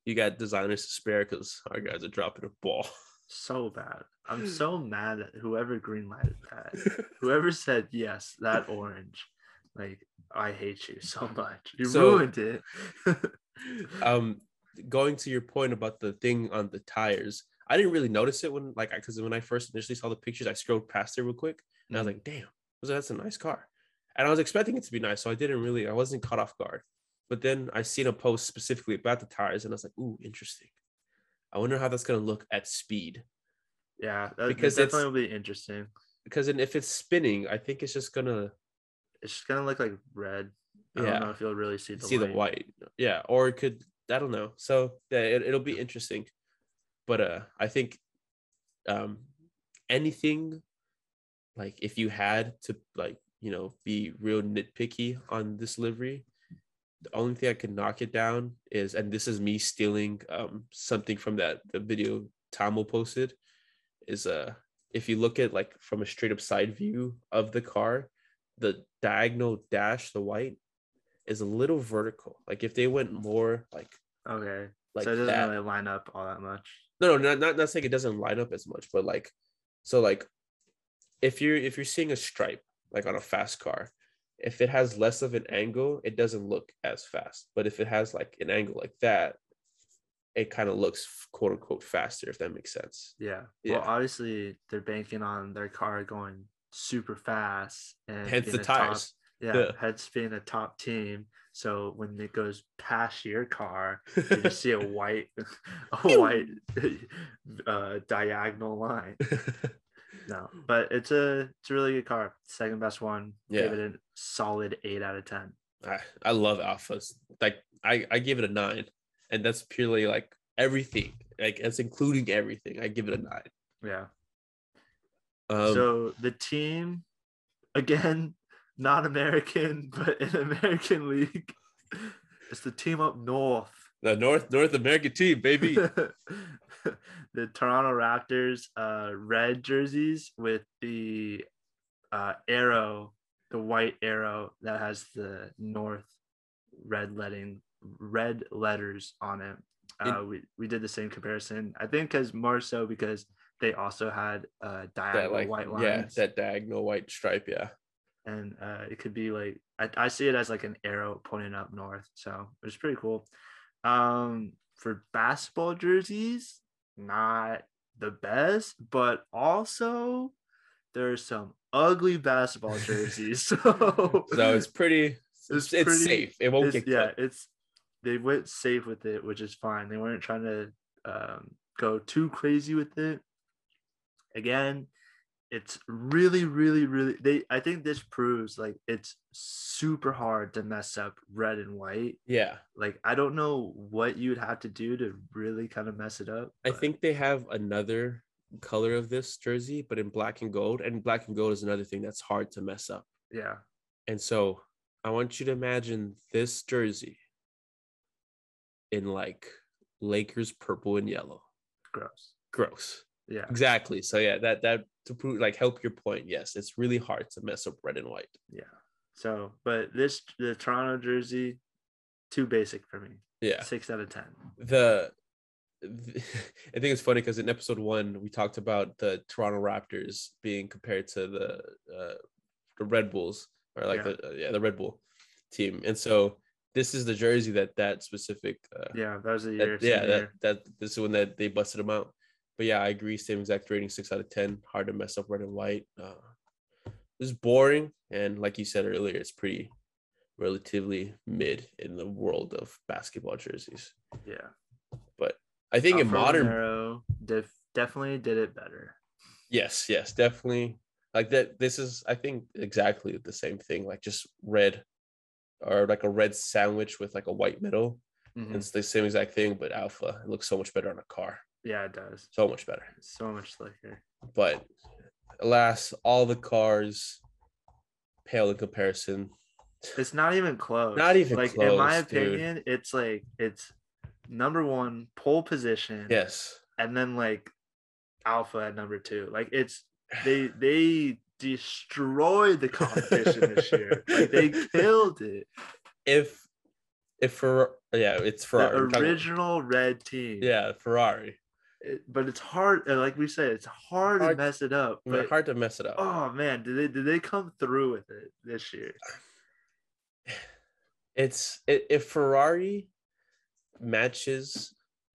you got designers to spare because our guys are dropping a ball. so bad. I'm so mad at whoever greenlighted that. whoever said yes, that orange. Like, I hate you so much. You So- ruined it. um, going to your point about the thing on the tires, I didn't really notice it when like because when I first initially saw the pictures, I scrolled past it real quick and I was like, damn, that's a nice car. And I was expecting it to be nice, so I didn't really, I wasn't caught off guard. But then I seen a post specifically about the tires, and I was like, ooh, interesting. I wonder how that's gonna look at speed. yeah, that, Because definitely will be interesting. Because then if it's spinning, I think it's just gonna It's just gonna look like red. I Yeah. don't know if you'll really see the see the white. Yeah or it could i don't know. So yeah it, it'll be interesting. But uh i think um anything like if you had to like you know be real nitpicky on this livery the only thing i could knock it down is and this is me stealing um something from that the video Tamo posted is uh if you look at like from a straight up side view of the car the diagonal dash the white is a little vertical. Like if they went more like Okay. like so it doesn't that. really line up all that much. No, no, not, not not saying it doesn't line up as much, but like so like if you're if you're seeing a stripe like on a fast car, if it has less of an angle, it doesn't look as fast. But if it has like an angle like that, it kind of looks quote unquote faster, if that makes sense. Yeah. Yeah. Well, obviously they're banking on their car going super fast and Hence the a top- tires. yeah, Yeah. hence being a top team. So when it goes past your car, you just see a white, a white uh, diagonal line. No, but it's a it's a really good car. Second best one. Yeah. Give it a solid eight out of ten. I, I love Alfas. Like I, I give it a nine. And that's purely like everything. Like it's including everything. I give it a nine. Yeah. Um, so the team, again, not American, but in American League, it's the team up north. the North North American team, baby. the Toronto Raptors, uh, red jerseys with the uh, arrow, the white arrow that has the North red letting red letters on it. Uh, we, we did the same comparison. I think because more so because they also had uh, that diagonal like white lines yeah, that diagonal white stripe. Yeah. and uh, it could be like I, I see it as like an arrow pointing up north so it's pretty cool um for basketball jerseys not the best but also there's some ugly basketball jerseys so, So it's pretty it's, It's pretty- safe. It won't get yeah cut. it's they went safe with it which is fine they weren't trying to um go too crazy with it. Again, it's really, really, really they I think this proves like it's super hard to mess up red and white. Yeah. Like I don't know what you'd have to do to really kind of mess it up. I think they have another color of this jersey, but in black and gold. And black and gold is another thing that's hard to mess up. yeah. And so I want you to imagine this jersey in like Lakers purple and yellow. Gross. Gross. Yeah. Exactly. So yeah, that that to prove like help your point. Yes, it's really hard to mess up red and white. Yeah. So, but this the Toronto jersey, too basic for me. Yeah. Six out of ten. The, the I think it's funny because in episode one we talked about the Toronto Raptors being compared to the uh, the Red Bulls or like Yeah. the uh, yeah the Red Bull team, and so this is the jersey that that specific uh, Yeah, that was a that- yeah same that, that this is when that they busted them out. But yeah, I agree. Same exact rating, six out of ten. Hard to mess up red and white. Uh, it's boring, and like you said earlier, it's pretty relatively mid in the world of basketball jerseys. yeah. But I think in modern Romero def- definitely did it better. Yes, yes, definitely. Like that. This is, I think, exactly the same thing. Like just red, or like a red sandwich with like a white middle. Mhm. It's the same exact thing, but Alfa. It looks so much better on a car. Yeah, it does. So much better. So much slicker. But alas, all the cars pale in comparison. It's not even close. Not even like in my close, dude. opinion, it's like it's number one pole position. Yes. and then like Alfa at number two. Like it's they they destroyed the competition this year. Like they killed it. If if for yeah, it's Ferrari. The original red team. yeah, Ferrari. It- but it's hard. Like we said, it's hard, Hard- to mess it up. But hard to mess it up. oh man, did they did they come through with it this year? it's i- if Ferrari matches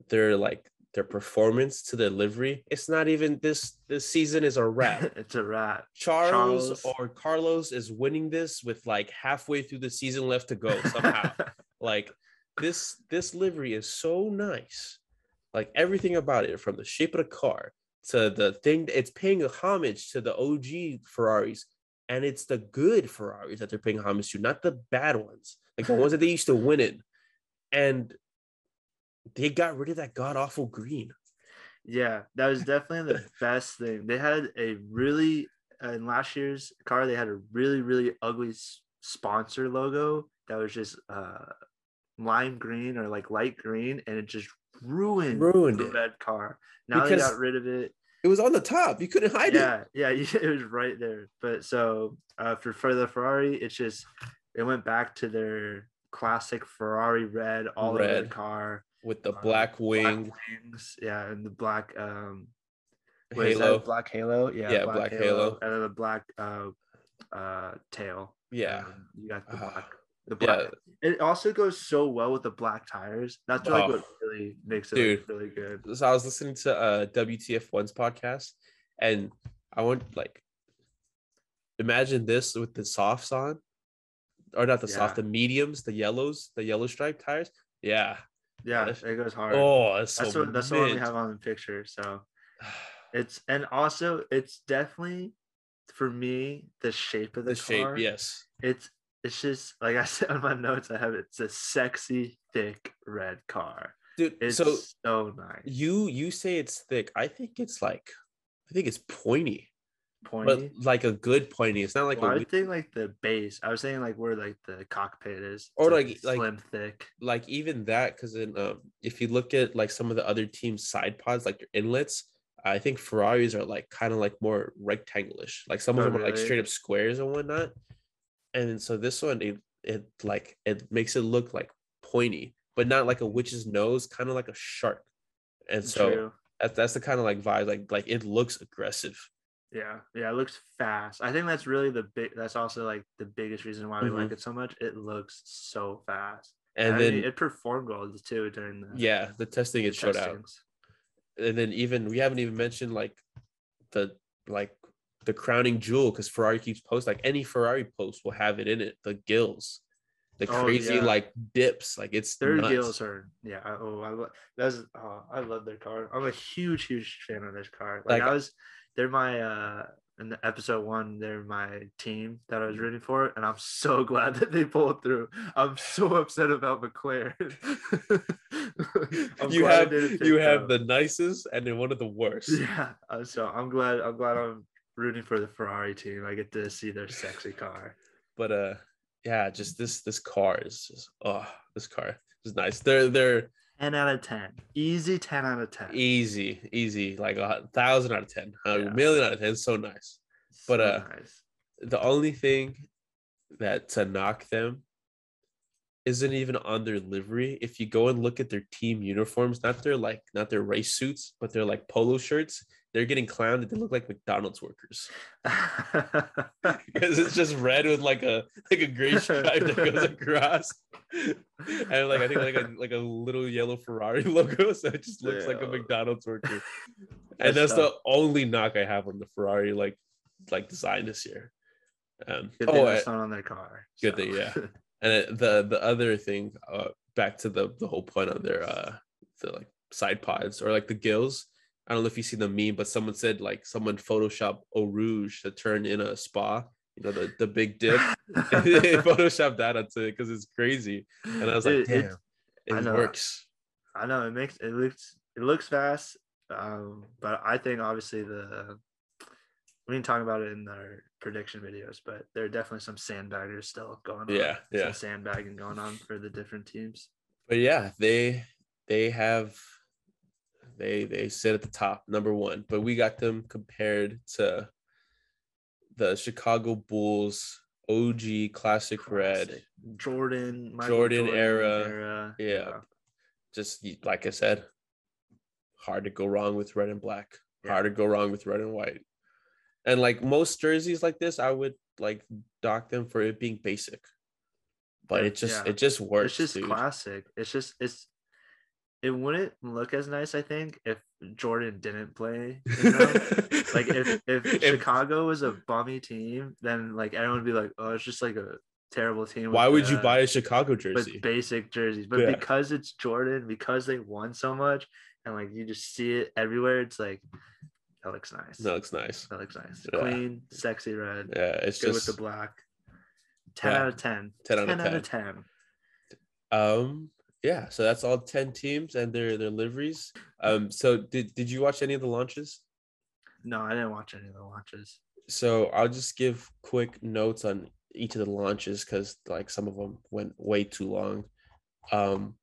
their like their performance to the livery, it's not even this this season is a wrap. it's a wrap. Charles, Charles. or Carlos is winning this with like halfway through the season left to go somehow. like this this livery is so nice. Like everything about it, from the shape of the car to the thing, it's paying a homage to the OG Ferraris, and it's the good Ferraris that they're paying homage to, not the bad ones, like the ones that they used to win in. And they got rid of that god awful green. Yeah, that was definitely the best thing. They had a really in last year's car. They had a really really ugly sponsor logo that was just uh lime green or like light green, and it just ruined Ruined the it. red car. Now they got rid of it. It was on the top. You couldn't hide it. Yeah, yeah, it was right there. But so uh, for for the Ferrari, it's just it went back to their classic Ferrari red all the Red. car. With the uh, black wing black wings, yeah, and the black um Wait, is that halo. black halo yeah Yeah, black halo. and then the black uh uh tail Yeah. and you got the Ah, black the yeah. black it also goes so well with the black tires that's like Oh. what really makes it Dude. like, really good so I was listening to uh WTF1's podcast and I want like imagine this with the softs on or not the soft, the mediums, the yellows, the yellow striped tires. Yeah. yeah that's- it goes hard Oh, that's so that's what that's one we have on the picture so it's and also it's definitely for me the shape of the, the shape, car, yes. it's it's just like I said on my notes I have it's a sexy thick red car Dude, it's so so, nice you you say it's thick. I think it's like I think it's pointy, pointy but like a good pointy. It's not like Well, a I think like the base. I was saying like where like the cockpit is, Or, like- like- slim thick. like even that because then um if you look at like some of the other teams side pods like their inlets i think ferraris are like kind of like more rectangular-ish like some of Oh, them are like straight up squares and whatnot and so this one it it like it makes it look like pointy but not like a witch's nose kind of like a shark and so True. that's, that's the kind of like vibe like like it looks aggressive Yeah, yeah, it looks fast. I think that's really the big. That's also like the biggest reason why we Mhm. like it so much. It looks so fast, and then mean, it performed well too during the yeah the testing the it showed out and then even we haven't even mentioned like the like the crowning jewel because Ferrari keeps post like any Ferrari post will have it in it the gills the Oh, crazy yeah. like dips. Like it's Their nuts. gills are yeah. I- Oh, I lo- that's oh, I love their car. I'm a huge, huge fan of this car. Like, Like- I was, they're my uh in the episode one, they're my team that I was rooting for, and I'm so glad that they pulled through. I'm so upset about McLaren. You have you have the nicest and then one of the worst. yeah. uh, So I'm glad I'm glad I'm rooting for the Ferrari team. I get to see their sexy car. But uh, yeah, just this this car is just oh, this car is nice. They're they're 10 out of 10. Easy 10 out of 10. easy, easy, like a thousand out of ten, a Yeah. million out of ten. So nice. but, uh, nice. The only thing that to knock them isn't even on their livery. If you go and look at their team uniforms, not their like not their race suits, but their like polo shirts, they're getting clowned. They look like McDonald's workers because it's just red with like a like a gray stripe that goes across, and like I think like a like a little yellow Ferrari logo, so it just looks like a McDonald's worker. And that's the only knock I have on the Ferrari like like design this year. Um, Good oh, thing I- that's not on their car. Good thing, yeah. and the the other thing, uh, back to the the whole point on their uh the like side pods or like the gills. I don't know if you see the meme, but someone said like someone photoshopped Eau Rouge to turn in a spa. You know the the big dip. they photoshopped that onto it because it's crazy. And I was like, Dude, damn, I it know. works. I know it makes it looks it looks fast, um, but I think obviously the we didn't talk about it in our prediction videos, but there are definitely some sandbaggers still going on. Yeah, yeah. Some sandbagging going on for the different teams. But yeah, they they have they they sit at the top number one, but we got them compared to the Chicago Bulls OG classic red. Classic. Jordan, Michael Jordan era, era. yeah. Just like I said, hard to go wrong with red and black. Yeah. Hard to go wrong with red and white. And like most jerseys like this, I would like dock them for it being basic. But Yeah, it just yeah. it just works. It's just dude. classic. It's just it's it wouldn't look as nice, I think, if Jordan didn't play. You know? like if, if If- Chicago was a bummy team, then like everyone would be like, oh, it's just like a terrible team. why would you buy a Chicago with jersey? basic jerseys? But Yeah. because it's Jordan, because they won so much, and like you just see it everywhere, it's like that looks nice. That looks nice. That looks nice. Yeah. Clean, sexy red. Yeah, it's Good just with the black. 10 Yeah. out of 10. 10 out of 10 out of 10. um yeah, so that's all 10 teams and their their liveries. Um so did did you watch any of the launches? No, I didn't watch any of the launches. So I'll just give quick notes on each of the launches cuz like some of them went way too long. Um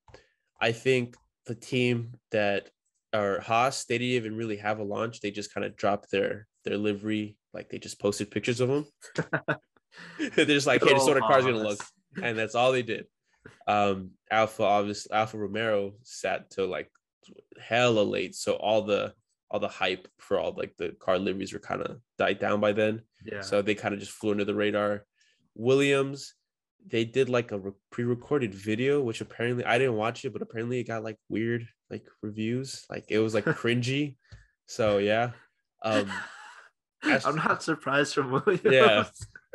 I think the team that or Haas they didn't even really have a launch. They just kind of dropped their their livery like they just posted pictures of them. They're just like, hey, this is what our car's gonna look. and that's all they did. Um, Alfa obviously Alfa Romeo sat till like hella late, so all the all the hype for all like the car liveries were kind of died down by then. Yeah. So they kind of just flew under the radar. Williams, they did like a re- pre-recorded video, which apparently I didn't watch it, but apparently it got like weird like reviews, like it was like cringy. So yeah, um, I'm not surprised from Williams. Yeah.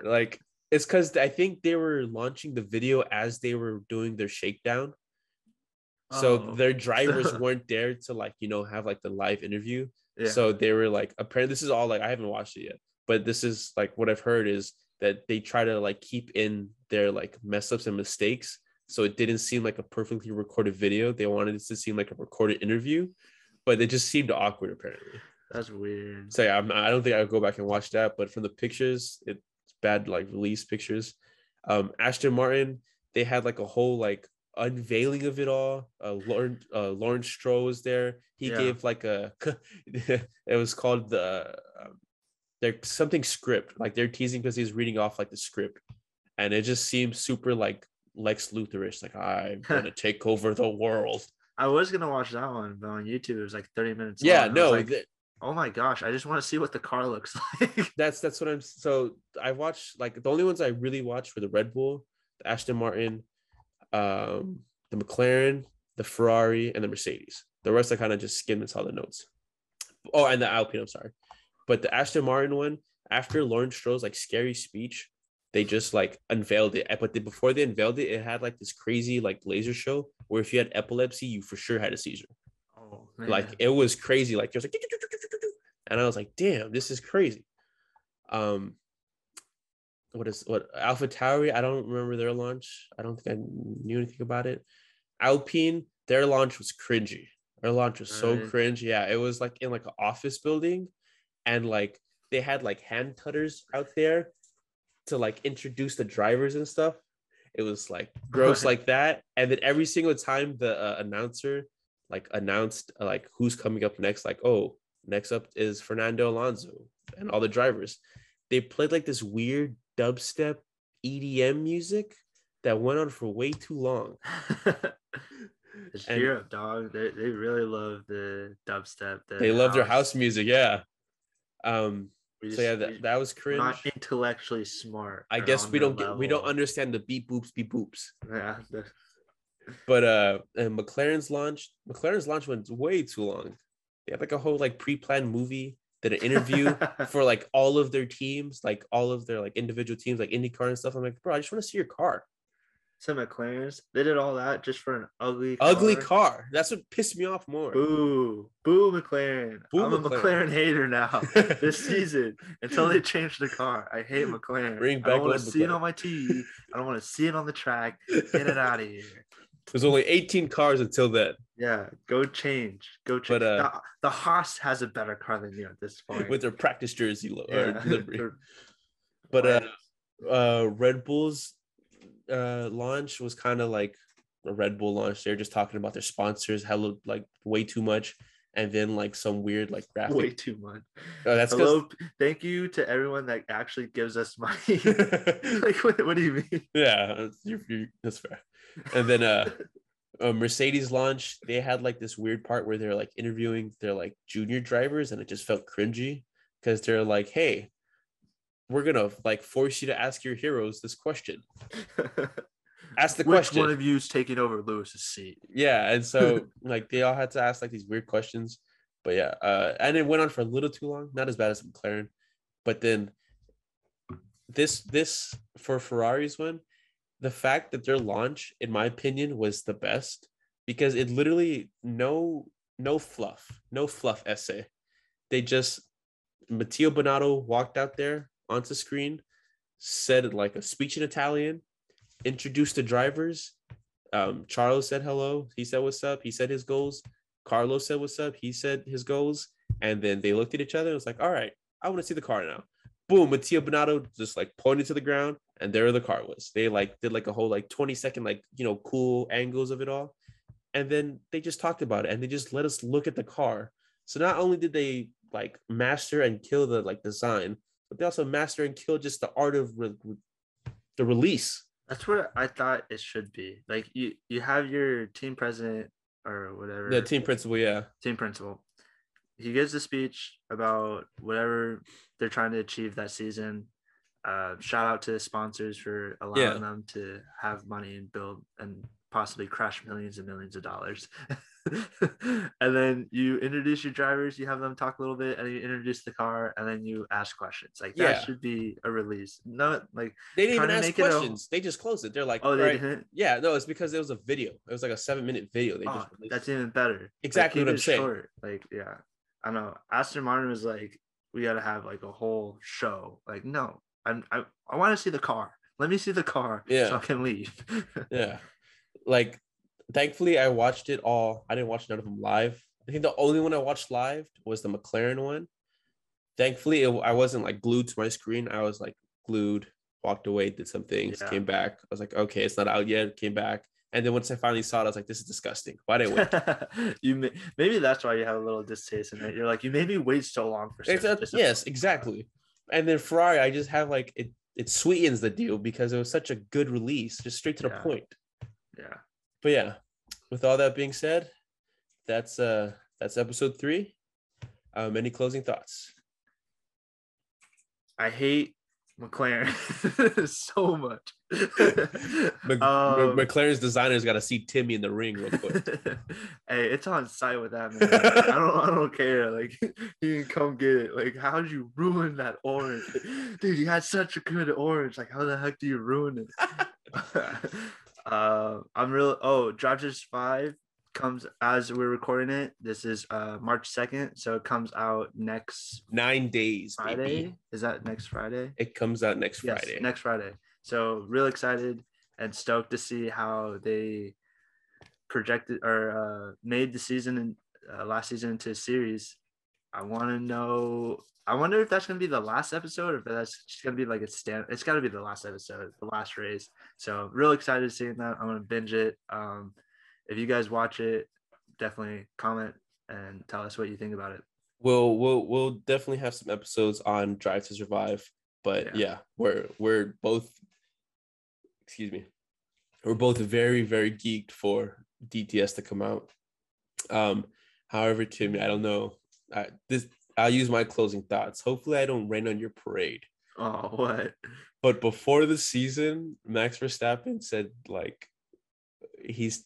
like it's because I think they were launching the video as they were doing their shakedown. So Oh. their drivers weren't there to like you know have like the live interview. Yeah. So they were like apparently this is all like I haven't watched it yet, but this is like what I've heard is that they try to like keep in their like mess ups and mistakes. So it didn't seem like a perfectly recorded video. They wanted it to seem like a recorded interview, but it just seemed awkward apparently. That's weird. So yeah, I'm, I don't think I'll go back and watch that. But from the pictures, it's bad like release pictures. Um, Aston Martin, they had like a whole like unveiling of it all. Uh, Lauren uh, Lawrence Stroll was there. He Yeah. gave like a it was called the um, they're something script like they're teasing because he's reading off like the script, and it just seems super like Lex Luthorish. Like I'm gonna take over the world. I was gonna watch that one, but on YouTube it was like 30 minutes. Yeah, long. No, like, th- oh my gosh, I just want to see what the car looks like. that's that's what I'm so I watched like the only ones I really watched were the Red Bull, the Aston Martin, um, the McLaren, the Ferrari, and the Mercedes. The rest I kind of just skimmed and saw the notes. Oh, and the Alpine, I'm sorry. But the Aston Martin one, after Lawrence Stroll's like scary speech, they just like unveiled it. But they, before they unveiled it, it had like this crazy like laser show where if you had epilepsy, you for sure had a seizure. Oh, Like it was crazy. Like it was like, and I was like, damn, this is crazy. Um, what is what Alpha Tauri? I don't remember their launch. I don't think I knew anything about it. Alpine, their launch was cringy. Their launch was so Right. cringe. Yeah, it was like in like an office building, and like they had like hand cutters out there to like introduce the drivers and stuff. It was like gross Right. like that. And then every single time the uh, announcer like announced like who's coming up next, like oh next up is Fernando Alonso and all the drivers. They played like this weird dubstep EDM music that went on for way too long. It's and- Europe, dog. They they really love the dubstep. The They love their house music, yeah. Um, We so yeah, that, that was cringe. not intellectually smart. I guess we don't get we don't understand the beep boops beep boops. Yeah, But uh, and McLaren's launch, McLaren's launch went way too long. They had like a whole like pre-planned movie, did an interview for like all of their teams, like all of their like individual teams, like IndyCar and stuff. I'm like, bro, I just want to see your car. some McLarens. They did all that just for an ugly, Ugly car. That's what pissed me off more. Boo, boo, McLaren. Boo I'm a McLaren. McLaren hater now. this season until they change the car. I hate McLaren. Bring back I don't want to see it on my TV. I don't want to see it on the track. Get it out of here. There's only 18 cars until then. Yeah, go change. Go change. But, uh, the, the Haas has a better car than you at this point. with their practice jersey lo- Yeah, or livery. But uh, uh, Red Bull's uh, launch was kind of like a Red Bull launch. They're just talking about their sponsors, hella like way too much, and then like some weird like graphic. way too much. Uh, that's Hello, thank you to everyone that actually gives us money. like, what, what do you mean? yeah, you're, you're, that's fair. And then uh, uh, Mercedes launch, they had like this weird part where they're like interviewing their like junior drivers, and it just felt cringy because they're like, "Hey, we're gonna like force you to ask your heroes this question. Ask the Which question." one of you is taking over Lewis's seat? yeah, and so like they all had to ask like these weird questions, but yeah, uh, and it went on for a little too long. Not as bad as McLaren, but then this this for Ferrari's one, the fact that their launch, in my opinion, was the best because it literally no no fluff, no fluff essay. They just Mattia Binotto walked out there onto screen, said like a speech in Italian, introduced the drivers. Um, Charles said hello. He said what's up. He said his goals. Carlos said what's up. He said his goals. And then they looked at each other and was like, all right, I want to see the car now. Boom, Mattia Binotto just like pointed to the ground and there the car was. They like did like a whole like 20 second, like, you know, cool angles of it all. And then they just talked about it and they just let us look at the car. So not only did they like master and kill the like design, but they also master and kill just the art of re- re- the release. That's what I thought it should be. Like you, you have your team president or whatever. The team principal, yeah. team principal. He gives a speech about whatever they're trying to achieve that season. Uh, shout out to the sponsors for allowing Yeah. them to have money and build and possibly crash millions and millions of dollars. and then you introduce your drivers, you have them talk a little bit, and you introduce the car, and then you ask questions. Like that should be a release. No, like They didn't even ask it a- questions. They just closed it. They're like, oh, they "Alright." didn't. Yeah, no, it's because it was a video. It was like a seven minute video. They Oh, just released that's even better. Exactly keep what I'm saying. short. Like, yeah, I know. Aston Martin was like, we got to have like a whole show. Like, no, I'm, I, I want to see the car. Let me see the car Yeah. so I can leave. yeah. Like, thankfully, I watched it all. I didn't watch none of them live. I think the only one I watched live was the McLaren one. Thankfully, it, I wasn't like glued to my screen. I was like glued, walked away, did some things, Yeah. came back. I was like, okay, it's not out yet. Came back. And then once I finally saw it, I was like, this is disgusting. Why did I wait? you may, maybe that's why you have a little distaste in it. You're like, you made me wait so long for It's certain- a- just a- yes, exactly. And then Ferrari, I just have like it. It sweetens the deal because it was such a good release, just straight to the Yeah. point. Yeah. But yeah, with all that being said, that's uh that's episode three. Um, any closing thoughts? I hate McLaren so much. Mc- Um, McLaren's designers got to see Timmy in the ring real quick. hey, it's on site with that man. I don't I don't care. Like he can come get it. Like, how'd you ruin that orange? Dude, you had such a good orange. Like, how the heck do you ruin it? uh I'm real oh, Drive Survive comes as we're recording it. This is uh March 2nd, so it comes out next Nine days, Friday. baby. Is that next Friday? It comes out next Yes, Friday. next Friday. So real excited and stoked to see how they projected or uh, made the season and uh, last season into a series. I want to know. I wonder if that's gonna be the last episode, or if that's just gonna be like a stand. It's got to be the last episode, the last race. So real excited to seeing that. I'm gonna binge it. Um, if you guys watch it, definitely comment and tell us what you think about it. we'll we'll we'll definitely have some episodes on Drive to Survive. But Yeah. yeah, we're we're both excuse me. We're both very, very geeked for DTS to come out. Um, however, Timmy, I don't know. I, this I'll use my closing thoughts. Hopefully, I don't rain on your parade. Oh, what? But before the season, Max Verstappen said like he's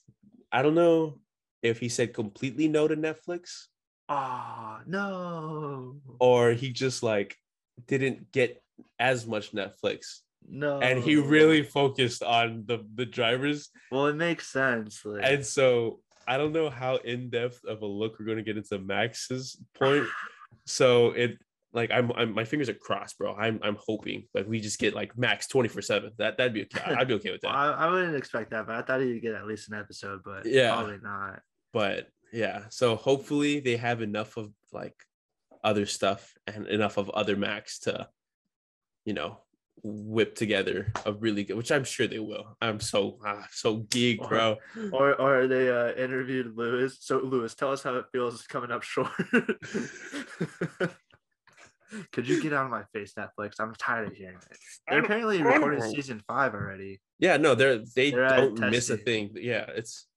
I don't know if he said completely no to Netflix Oh no, or he just like didn't get as much Netflix no. and he really focused on the the drivers Well, it makes sense. Like, and so I don't know how in depth of a look we're going to get into Max's point so it like I'm, I'm my fingers are crossed bro I'm I'm hoping like we just get like Max 24 7 that that'd be okay I'd be okay with Well, that I, I wouldn't expect that, but I thought he'd get at least an episode, but Yeah. probably not. but yeah so hopefully they have enough of like other stuff and enough of other max to you know whip together a really good which i'm sure they will i'm so ah, so geek bro Or, or they uh, interviewed Lewis. So, Lewis, tell us how it feels coming up short. Could you get out of my face, Netflix? I'm tired of hearing it. They're apparently recording season five already. yeah no they're they They're don't miss a thing yeah it's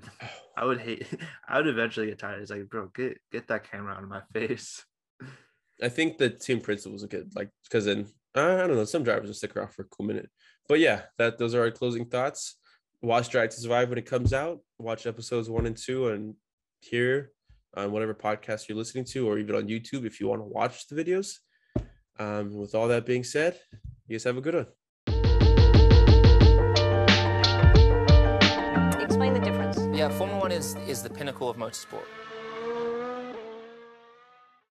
I would hate. I would eventually get tired. It's like, bro, get get that camera out of my face. i think the team principals are good like because then i don't know some drivers will stick around for a cool minute but yeah that those are our closing thoughts watch drive to survive when it comes out watch episodes one and two and here on whatever podcast you're listening to or even on youtube if you want to watch the videos um with all that being said you guys have a good one Explain the difference. Yeah, Formula One is is the pinnacle of motorsport.